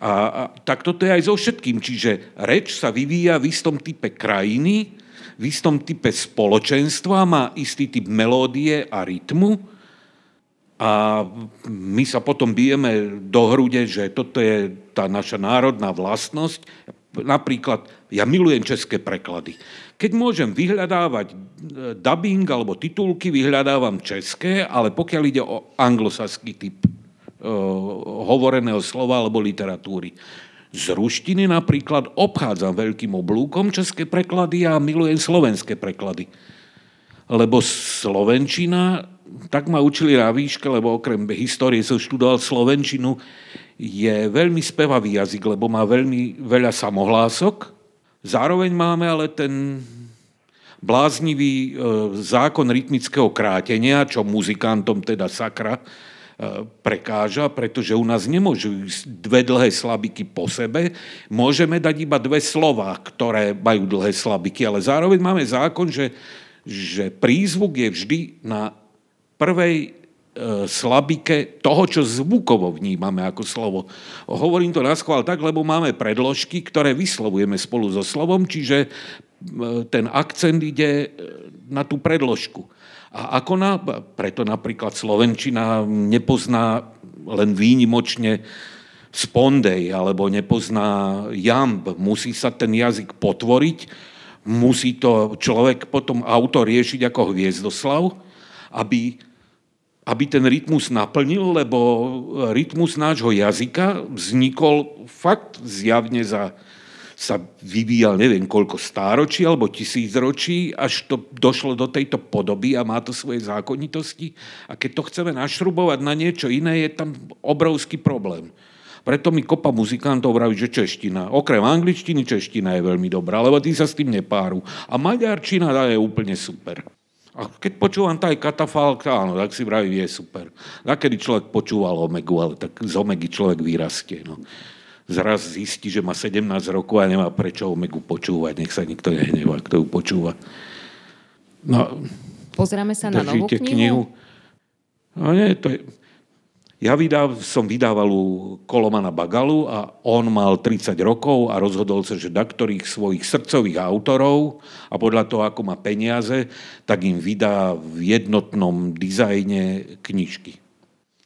A, a tak toto je aj so všetkým. Čiže reč sa vyvíja v istom type krajiny, v istom type spoločenstva, má istý typ melódie a rytmu a my sa potom bijeme do hrude, že toto je tá naša národná vlastnosť. Napríklad, ja milujem české preklady. Keď môžem vyhľadávať e, dubbing alebo titulky, vyhľadávam české, ale pokiaľ ide o anglosaský typ uh, hovoreného slova alebo literatúry. Z ruštiny napríklad obchádzam veľkým oblúkom české preklady a milujem slovenské preklady. Lebo slovenčina, tak ma učili na výške, lebo okrem histórie som študoval slovenčinu, je veľmi spevavý jazyk, lebo má veľmi veľa samohlások, Zároveň máme ale ten bláznivý e, zákon rytmického krátenia, čo muzikantom teda sakra e, prekáža, pretože u nás nemôžu ísť dve dlhé slabiky po sebe. Môžeme dať iba dve slova, ktoré majú dlhé slabiky, ale zároveň máme zákon, že, že prízvuk je vždy na prvej slabike toho, čo zvukovo vnímame ako slovo. Hovorím to na schvál tak, lebo máme predložky, ktoré vyslovujeme spolu so slovom, čiže e, ten akcent ide na tú predložku. A ako na, preto napríklad Slovenčina nepozná len výnimočne spondej alebo nepozná jamb. Musí sa ten jazyk potvoriť, musí to človek potom auto riešiť ako Hviezdoslav, aby, aby ten rytmus naplnil, lebo rytmus nášho jazyka vznikol fakt zjavne za sa vyvíjal neviem koľko stáročí alebo tisícročí, až to došlo do tejto podoby a má to svoje zákonitosti. A keď to chceme našrubovať na niečo iné, je tam obrovský problém. Preto mi kopa muzikantov vraví, že čeština. Okrem angličtiny čeština je veľmi dobrá, lebo tí sa s tým nepáru. A maďarčina je úplne super. A keď počúvam taj katafalk, áno, tak si vraví, je super. A kedy človek počúval Omegu, ale tak z Omegy človek vyrastie. No zraz zistí, že má 17 rokov a nemá prečo Omegu počúvať. Nech sa nikto nehnevá, kto ju počúva. No, Pozrieme sa na novú knihu? knihu. No nie, to je... Ja vydáv, som vydával u Kolomana Bagalu a on mal 30 rokov a rozhodol sa, že da ktorých svojich srdcových autorov a podľa toho, ako má peniaze, tak im vydá v jednotnom dizajne knižky.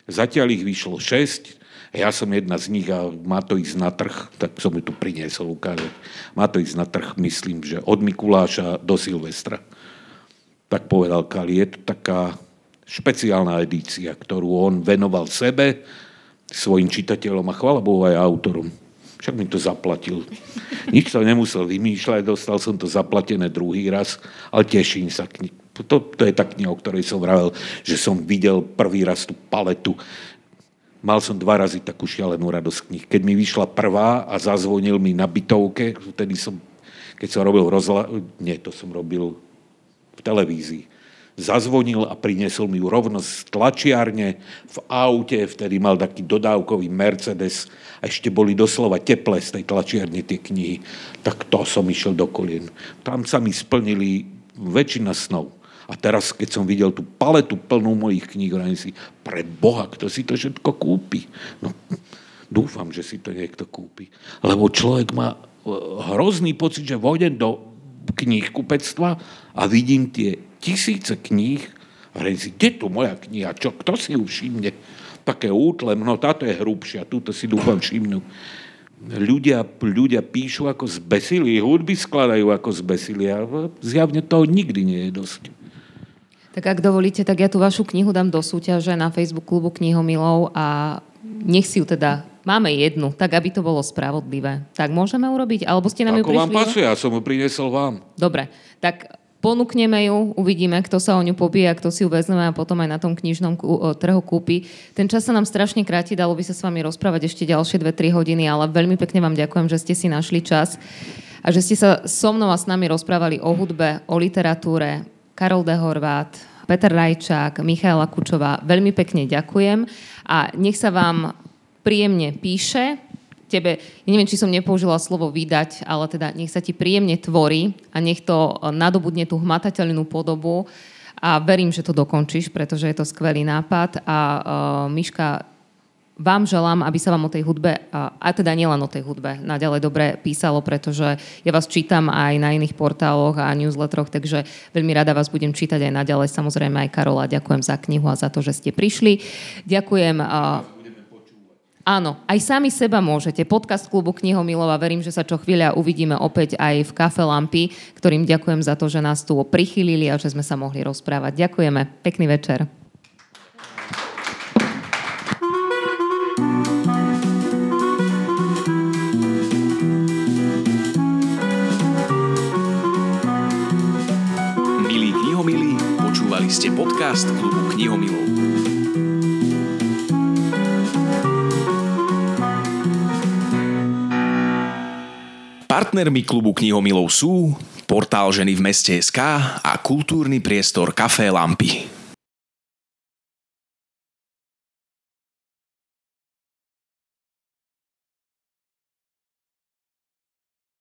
Zatiaľ ich vyšlo 6, ja som jedna z nich a má to ísť na trh, tak som ju tu priniesol ukázať. Má to ísť na trh, myslím, že od Mikuláša do Silvestra. Tak povedal Kali, je to taká špeciálna edícia, ktorú on venoval sebe, svojim čitateľom a chvala Bohu aj autorom. Však mi to zaplatil. Nič to nemusel vymýšľať, dostal som to zaplatené druhý raz, ale teším sa. To, to je tá kniha, o ktorej som vravel, že som videl prvý raz tú paletu Mal som dva razy takú šialenú radosť knih. Keď mi vyšla prvá a zazvonil mi na bytovke, vtedy som, keď som robil rozhla... Nie, to som robil v televízii. Zazvonil a priniesol mi ju rovno z tlačiarne v aute, vtedy mal taký dodávkový Mercedes a ešte boli doslova teplé z tej tlačiarne tie knihy. Tak to som išiel do kolien. Tam sa mi splnili väčšina snov. A teraz, keď som videl tú paletu plnú mojich kníh, hovorím si, pre Boha, kto si to všetko kúpi? No, dúfam, že si to niekto kúpi. Lebo človek má e, hrozný pocit, že vôjdem do knihkupectva a vidím tie tisíce kníh a hovorím si, kde tu moja kniha? Čo, kto si ju všimne? Také útle, no táto je hrubšia, túto si dúfam všimnú ľudia, ľudia píšu ako zbesili, hudby skladajú ako zbesili a zjavne toho nikdy nie je dosť. Tak ak dovolíte, tak ja tú vašu knihu dám do súťaže na Facebook klubu knihomilov a nech si ju teda Máme jednu, tak aby to bolo spravodlivé. Tak môžeme urobiť? Alebo ste nám Ako ju prišli? vám pasuje, ja som ju priniesol vám. Dobre, tak ponúkneme ju, uvidíme, kto sa o ňu pobije a kto si ju vezme a potom aj na tom knižnom trhu kúpi. Ten čas sa nám strašne kráti, dalo by sa s vami rozprávať ešte ďalšie 2-3 hodiny, ale veľmi pekne vám ďakujem, že ste si našli čas a že ste sa so mnou a s nami rozprávali o hudbe, o literatúre, Karol de Horvát, Peter Rajčák, Michaela Kučová. Veľmi pekne ďakujem a nech sa vám príjemne píše. Tebe, neviem, či som nepoužila slovo vydať, ale teda nech sa ti príjemne tvorí a nech to nadobudne tú hmatateľnú podobu a verím, že to dokončíš, pretože je to skvelý nápad a uh, Miška, vám želám, aby sa vám o tej hudbe, a teda nielen o tej hudbe, naďalej dobre písalo, pretože ja vás čítam aj na iných portáloch a newsletteroch, takže veľmi rada vás budem čítať aj naďalej. Samozrejme aj Karola, ďakujem za knihu a za to, že ste prišli. Ďakujem. Áno, aj sami seba môžete. Podcast klubu Knihomilov a verím, že sa čo chvíľa uvidíme opäť aj v Kafe Lampy, ktorým ďakujem za to, že nás tu prichylili a že sme sa mohli rozprávať. Ďakujeme. Pekný večer. ste podcast klubu knihomilov. Partnermi klubu knihomilov sú portál ženy v meste SK a kultúrny priestor Café Lampy.